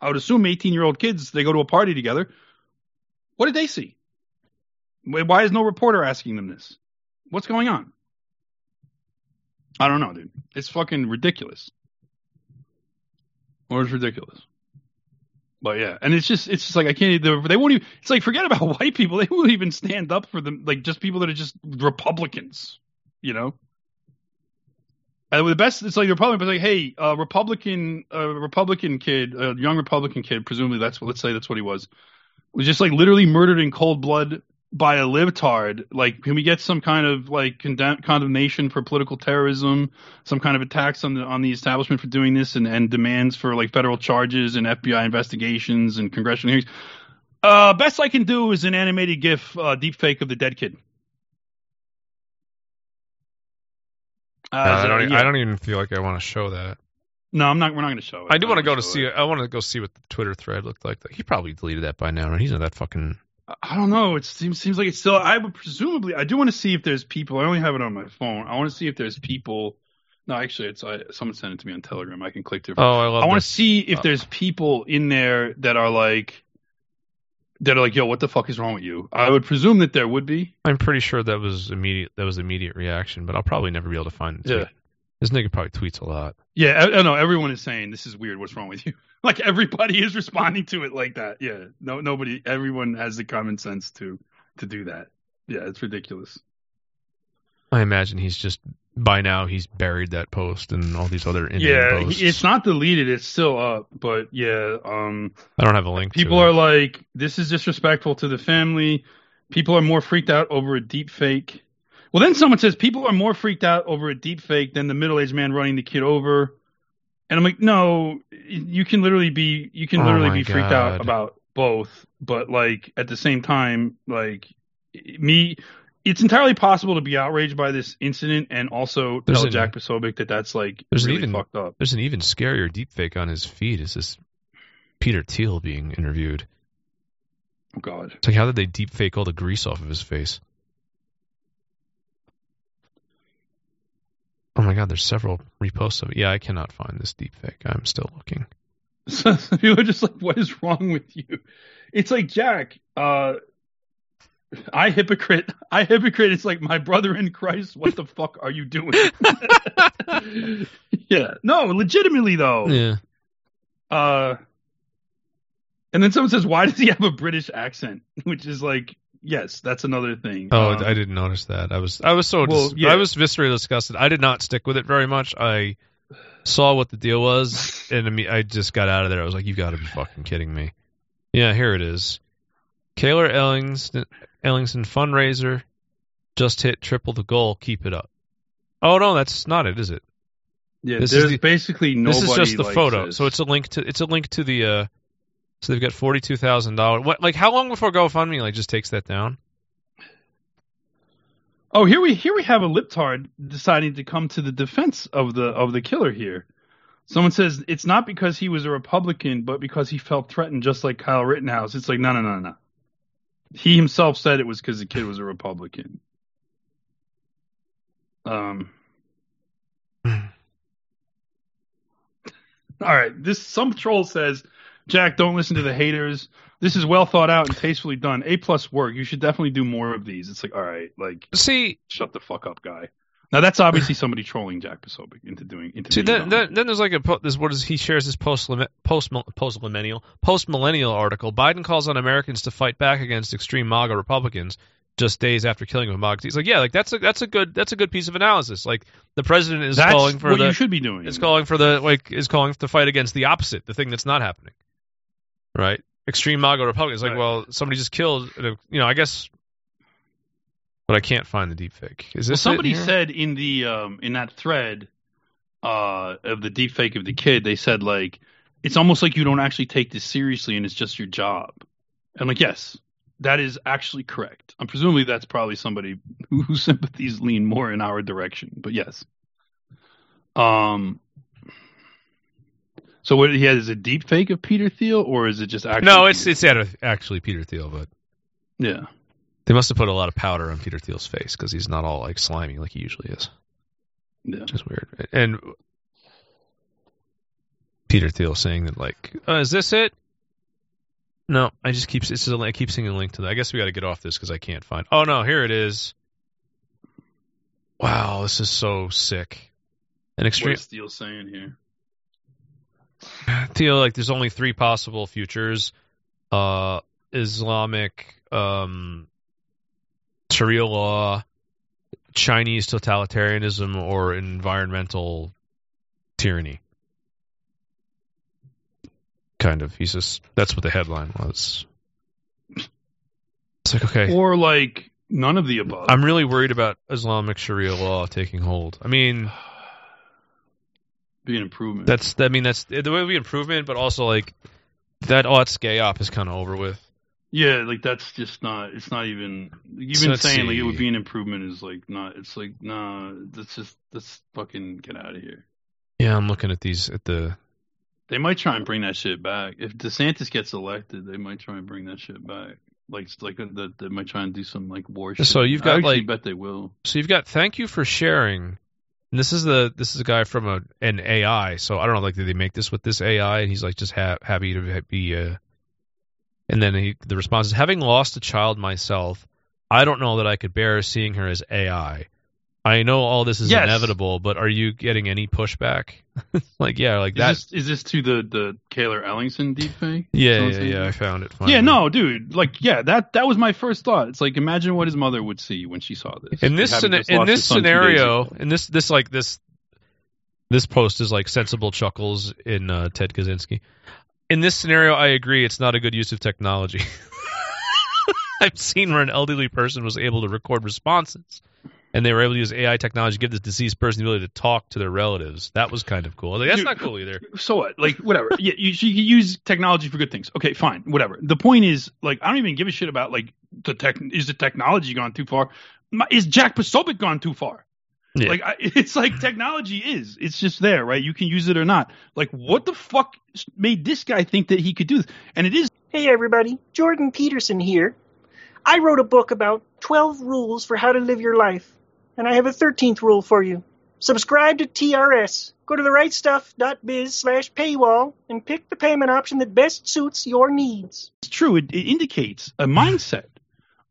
I would assume 18 year old kids, they go to a party together. What did they see? Why why is no reporter asking them this? What's going on? I don't know, dude. It's fucking ridiculous. Or it's ridiculous. But yeah, and it's just it's just like I can't. They won't even. It's like forget about (laughs) white people. They won't even stand up for them. Like just people that are just Republicans. you know. And the best, it's like the Republican, like, hey, a Republican, a Republican kid, a young Republican kid, presumably that's what, let's say that's what he was, was just like literally murdered in cold blood by a libtard. Like, can we get some kind of like condemn- condemnation for political terrorism, some kind of attacks on the on the establishment for doing this, and, and demands for like federal charges and FBI investigations and congressional hearings? Uh, best I can do is an animated GIF, uh, deep fake of the dead kid. Uh, I don't. yeah. I don't even feel like I want to show that. No, I'm not. We're not going to show it. I do want to go to see. it. I want to go see what the Twitter thread looked like. He probably deleted that by now, right? He's not that fucking. I don't know. It seems seems like it's still. I would presumably. I do want to see if there's people. I only have it on my phone. I want to see if there's people. No, actually, it's I, someone sent it to me on Telegram. I can click through. Oh, I love. I want to see if Uh, there's people in there that are like that are like, yo, what the fuck is wrong with you? I would presume that there would be. I'm pretty sure that was immediate. That was immediate reaction, but I'll probably never be able to find. Yeah. This nigga probably tweets a lot. Yeah, I, I know. Everyone is saying this is weird. What's wrong with you? (laughs) Like everybody is responding to it like that. Yeah, no, nobody. Everyone has the common sense to to do that. Yeah, it's ridiculous. I imagine he's just by now he's buried that post and all these other Indian yeah, posts. it's not deleted. It's still up. But yeah, um, I don't have a link. people are like, this is disrespectful to the family. People are more freaked out over a deep fake. Well, then someone says people are more freaked out over a deep fake than the middle aged man running the kid over. And I'm like, no, you can literally be you can Oh literally be freaked out about both, but like at the same time, like me, it's entirely possible to be outraged by this incident and also There's tell an- Jack Posobiec that that's like really even- fucked up. There's an even scarier deepfake on his feed. Is this Peter Thiel being interviewed? Oh God. It's like how did they deepfake all the grease off of his face? Oh my god, there's several reposts of it. Yeah, I cannot find this deepfake. I'm still looking. So (laughs) people are just like, "What is wrong with you?" It's like Jack. Uh, I hypocrite. I hypocrite. It's like my brother in Christ. What the fuck are you doing? (laughs) yeah. No, legitimately though. Yeah. Uh, and then someone says, "Why does he have a British accent?" (laughs) Which is like, yes, that's another thing. Oh, Um, I didn't notice that. I was I was so Well, dis- yeah. I was viscerally disgusted. I did not stick with it very much. I saw what the deal was, and I, mean, I just got out of there. I was like, "You got to be fucking kidding me!" Yeah, here it is. Cayler Ellingson, Ellingson fundraiser just hit triple the goal. Keep it up. Oh no, that's not it, is it? Yeah, This is there's the- basically nobody. this is just the photo. this. So it's a link to it's a link to the. uh So they've got forty two thousand dollars. What like how long before GoFundMe like just takes that down? Oh, here we here we have a liptard deciding to come to the defense of the of the killer here. Someone says it's not because he was a Republican, but because he felt threatened, just like Kyle Rittenhouse. It's like no, no, no, no. He himself said it was because the kid was a Republican. Um. (sighs) All right. This some troll says, Jack, don't listen to the haters. This is well thought out and tastefully done. A plus work. You should definitely do more of these. It's like, all right, like See, shut the fuck up, guy. Now that's obviously (sighs) somebody trolling Jack Posobiec into doing into See, then, then, then there's like a this what is he shares his post post post millennial post millennial article. Biden calls on Americans to fight back against extreme MAGA Republicans just days after killing a MAGA. He's like, yeah, like that's a that's a good that's a good piece of analysis. Like the president is That's calling for what the you should be doing. is calling for the like is calling to fight against the opposite, the thing that's not happening. Right? Extreme MAGA Republicans. Like, Right. well, somebody just killed. You know, I guess. But I can't find the deepfake. Is this it somebody said in the um in that thread uh of the deepfake of the kid, they said like it's almost like you don't actually take this seriously and it's just your job. And like, yes, that is actually correct. And presumably that's probably somebody (laughs) whose sympathies lean more in our direction. But yes. Um so what he has is a deep fake of Peter Thiel or is it just actually No, it's Peter it's out of- actually Peter Thiel, but Yeah. They must have put a lot of powder on Peter Thiel's face because he's not all like slimy like he usually is. Yeah. Which is weird. And Peter Thiel saying that like, oh, is this it? No, I just keep this is a, I keep seeing a link to that. I guess we got to get off this because I can't find. Oh no, here it is. Wow, this is so sick. An extreme is Thiel saying here? Thiel like there's only three possible futures: uh, Islamic um, Sharia law, Chinese totalitarianism or environmental tyranny. Kind of. He's just that's what the headline was. It's like okay. Or like none of the above. I'm really worried about Islamic Sharia law taking hold. I mean, be an improvement. that's I mean that's there will be improvement, but also like that aughts gay op is kind of over with. Yeah, like that's just not. It's not even even let's saying like it would be an improvement is like not. It's like nah. Let's just let's fucking get out of here. Yeah, I'm looking at these at the They might try and bring that shit back. If DeSantis gets elected, they might try and bring that shit back. Like like uh, the, they might try and do some like war shit. So you've got, like- bet they will. So you've got thank you for sharing. And this is the this is a guy from a an AI. So I don't know like did they make this with this AI and he's like just ha- happy to be uh and then he the response is having lost a child myself, I don't know that I could bear seeing her as AI. I know all this is Yes. inevitable, but are you getting any pushback? (laughs) like yeah, like Is that this, is this to the the Cayler Ellingson deepfake? Yeah, Is that what I'm yeah, yeah, I found it finally. Yeah, no, dude. Like, yeah, that that was my first thought. It's like imagine what his mother would see when she saw this. in this scena- in this his son two days scenario in this this like this this post is like sensible chuckles in uh, Ted Kaczynski. In this scenario, I agree. It's not a good use of technology. (laughs) I've seen where an elderly person was able to record responses, and they were able to use AI technology to give the deceased person the ability to talk to their relatives. That was kind of cool. Like, that's Dude, not cool either. so what? Like, whatever. yeah, you, you can use technology for good things. Okay, fine, whatever. The point is, like, I don't even give a shit about like the tech. Is the technology gone too far? My, is Jack Posobiec gone too far? Yeah. Like, I, (laughs) it's like technology is. It's just there, right? You can use it or not. Like, what the fuck made this guy think that he could do this? And it is Hey everybody, Jordan Peterson here. I wrote a book about 12 rules for how to live your life, and I have a 13th rule for you. Subscribe to TRS. Go to therightstuff.biz slash paywall and pick the payment option that best suits your needs. it's true. It, it indicates a mindset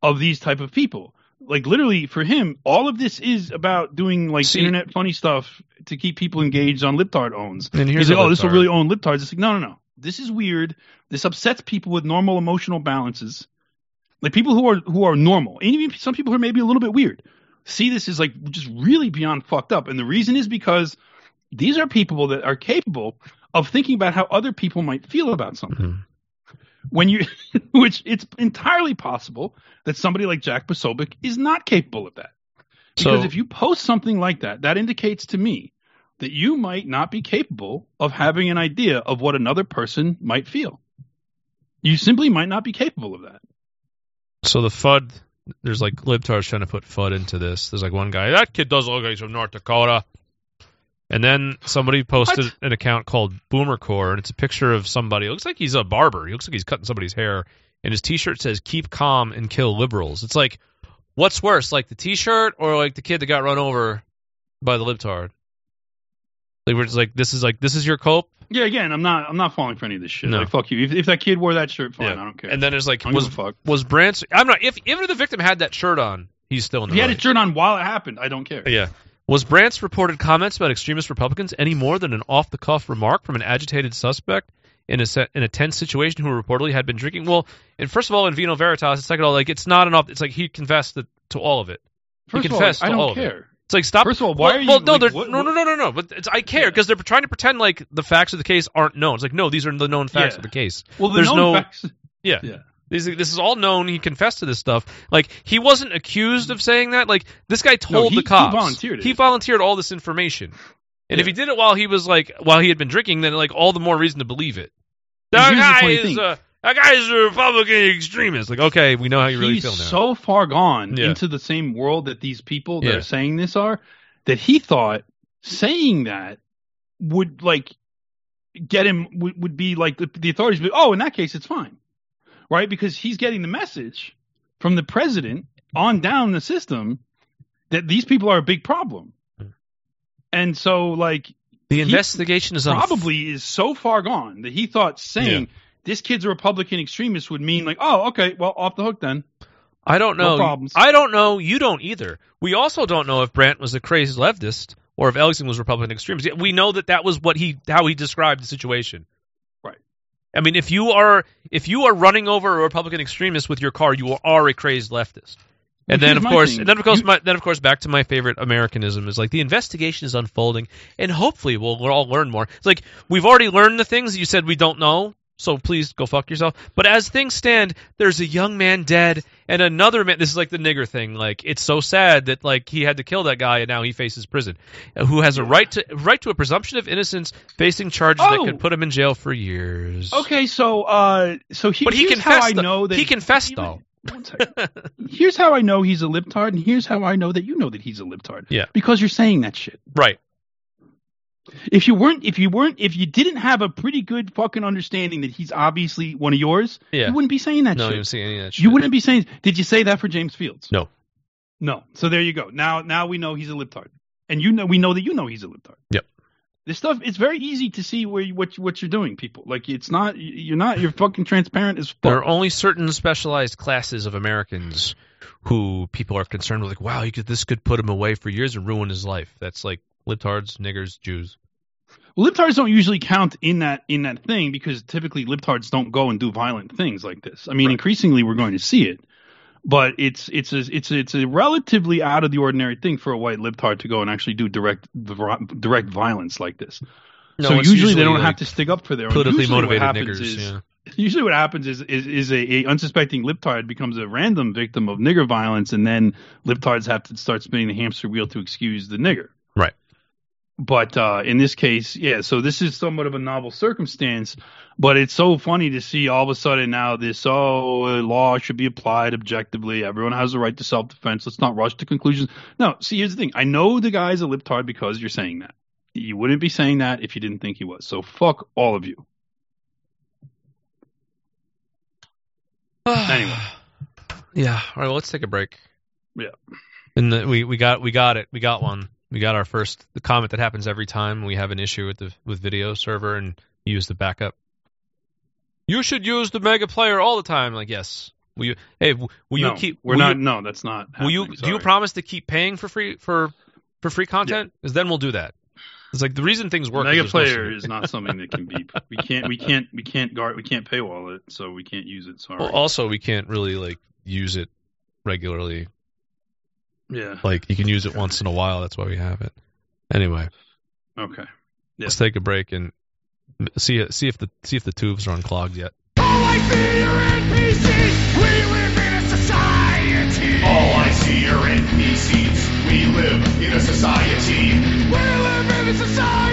of these type of people. Like literally, for him, all of this is about doing like See- internet funny stuff to keep people engaged on libtard owns. And here's He's like, oh, this will really own libtards. It's like, no, no, no. This is weird. This upsets people with normal emotional balances. Like people who are who are normal, and even some people who are maybe a little bit weird, see this as like just really beyond fucked up. And the reason is because these are people that are capable of thinking about how other people might feel about something Mhm. when you (laughs) which it's entirely possible that somebody like Jack Posobiec is not capable of that. Because So- if you post something like that, that indicates to me that you might not be capable of having an idea of what another person might feel. You simply might not be capable of that. So the FUD, there's like libtards trying to put FUD into this. There's like one guy, that kid does look like he's from North Dakota. And then somebody posted What? an account called Boomercore, and it's a picture of somebody. It looks like he's a barber. He looks like he's cutting somebody's hair. And his T-shirt says "Keep calm and kill liberals." It's like, what's worse, like the T-shirt or like the kid that got run over by the libtard? Like we're just like, this is like this is your cope. Yeah, again, I'm not I'm not falling for any of this shit. No. Like fuck you. If, if that kid wore that shirt, fine, Yeah. I don't care. And then it's like, I don't was give fuck. was Branch? I'm not. If even if the victim had that shirt on, he's still in If the he had right. his shirt on while it happened, I don't care. Yeah. Was Brandt's reported comments about extremist Republicans any more than an off the cuff remark from an agitated suspect in a se- in a tense situation who reportedly had been drinking? Well, and first of all, in Vino Veritas, and second of all, like it's not enough. It's like he confessed to, to all of it. First he of all, confessed I to all don't of it. care. Like stop. First of all, why well, are you? Well, no, like, they're- what- no, no, no, no, no. But it's, I care because they're trying to pretend like the facts of the case aren't known. It's like no, these are the known facts Yeah. of the case. Well, the There's no. facts. (laughs) Yeah. Yeah. This, this is all known. He confessed to this stuff. Like he wasn't accused of saying that. Like this guy told he- the he cops. volunteered it. He volunteered all this information. And if he did it while he was like while he had been drinking, then like all the more reason to believe it. That guy is a that guy is a Republican extremist. Like okay, we know how you really he's feel now. so far gone Yeah. into the same world that these people that Yeah. are saying this are that he thought saying that would like get him would, would be like the, the authorities would be, oh in that case it's fine right because he's getting the message from the president on down the system that these people are a big problem hmm. and so like the he investigation is probably is so far gone that he thought saying this kid's a republican extremist would mean like oh okay well off the hook then I don't No know. problems. I don't know. You don't either. We also don't know if Brandt was a crazy leftist or if Ellingson was Republican extremist. We know that that was what he how he described the situation. Right. I mean, if you are if you are running over a Republican extremist with your car, you are a crazed leftist. And then of course, and then of course, You- my, then of course, back to my favorite Americanism is like the investigation is unfolding, and hopefully we'll, we'll all learn more. It's like we've already learned the things that you said we don't know, so please go fuck yourself. But as things stand, there's a young man dead, and another man. This is like the nigger thing. Like it's so sad that like he had to kill that guy, and now he faces prison. Uh, Who has a right to right to a presumption of innocence, facing charges that Oh. could put him in jail for years. Okay, so uh, so he, But he here's how confessed. I know that he confessed even- though. Here's how I know he's a libtard, and here's how I know that you know that he's a libtard. Yeah. Because you're saying that shit. Right. If you weren't, if you weren't, if you didn't have a pretty good fucking understanding that he's obviously one of yours, Yeah. you wouldn't be saying that No, shit. you see any of that shit. You wouldn't be saying. Did you say that for James Fields? No. No. So there you go. Now, now we know he's a libtard, and you know we know that you know he's a libtard. Yep. This stuff. It's very easy to see where you, what what you're doing, people. Like it's not. You're not. You're fucking transparent as fuck. There are only certain specialized classes of Americans who people are concerned with. Like, wow, you could, this could put him away for years and ruin his life. That's like libtards, niggers, Jews. Well, libtards don't usually count in that in that thing because typically libtards don't go and do violent things like this. I mean, increasingly we're going to see it, but it's it's a, it's a, it's a relatively out of the ordinary thing for a white libtard to go and actually do direct direct violence like this. No, so it's usually, they don't like, have to stick up for their politically Usually motivated niggers, is- yeah. (laughs) Usually, what happens is is, is a, a unsuspecting libtard becomes a random victim of nigger violence, and then libtards have to start spinning the hamster wheel to excuse the nigger. But uh, in this case, yeah. So this is somewhat of a novel circumstance, but it's so funny to see all of a sudden now this oh uh, law should be applied objectively. Everyone has the right to self defense. Let's not rush to conclusions. No, see, here's the thing. I know the guy's a libtard because you're saying that. You wouldn't be saying that if you didn't think he was. So fuck all of you. anyway. (sighs) Yeah. All right. Well, let's take a break. Yeah. And the, we we got we got it. We got one. We got our first the comment that happens every time we have an issue with the with video server and use the backup. You should use the mega player all the time. Like yes. Will you? Hey, will you No, keep? We're not. You, no, that's not. will you? happening, Do you promise to keep paying for free for for free content? Because then we'll do that. It's like the reason things work. Mega is there's no player is not something that can be. (laughs) We can't. We can't. We can't guard. We can't paywall it, so we can't use it. Sorry. Well, also, we can't really like use it regularly. Yeah. Like you can use it once in a while. That's why we have it. Anyway. Okay. Yeah. Let's take a break and see see if the see if the tubes are unclogged yet. I. We live in a society. I see are. We live in a society. We live in a society.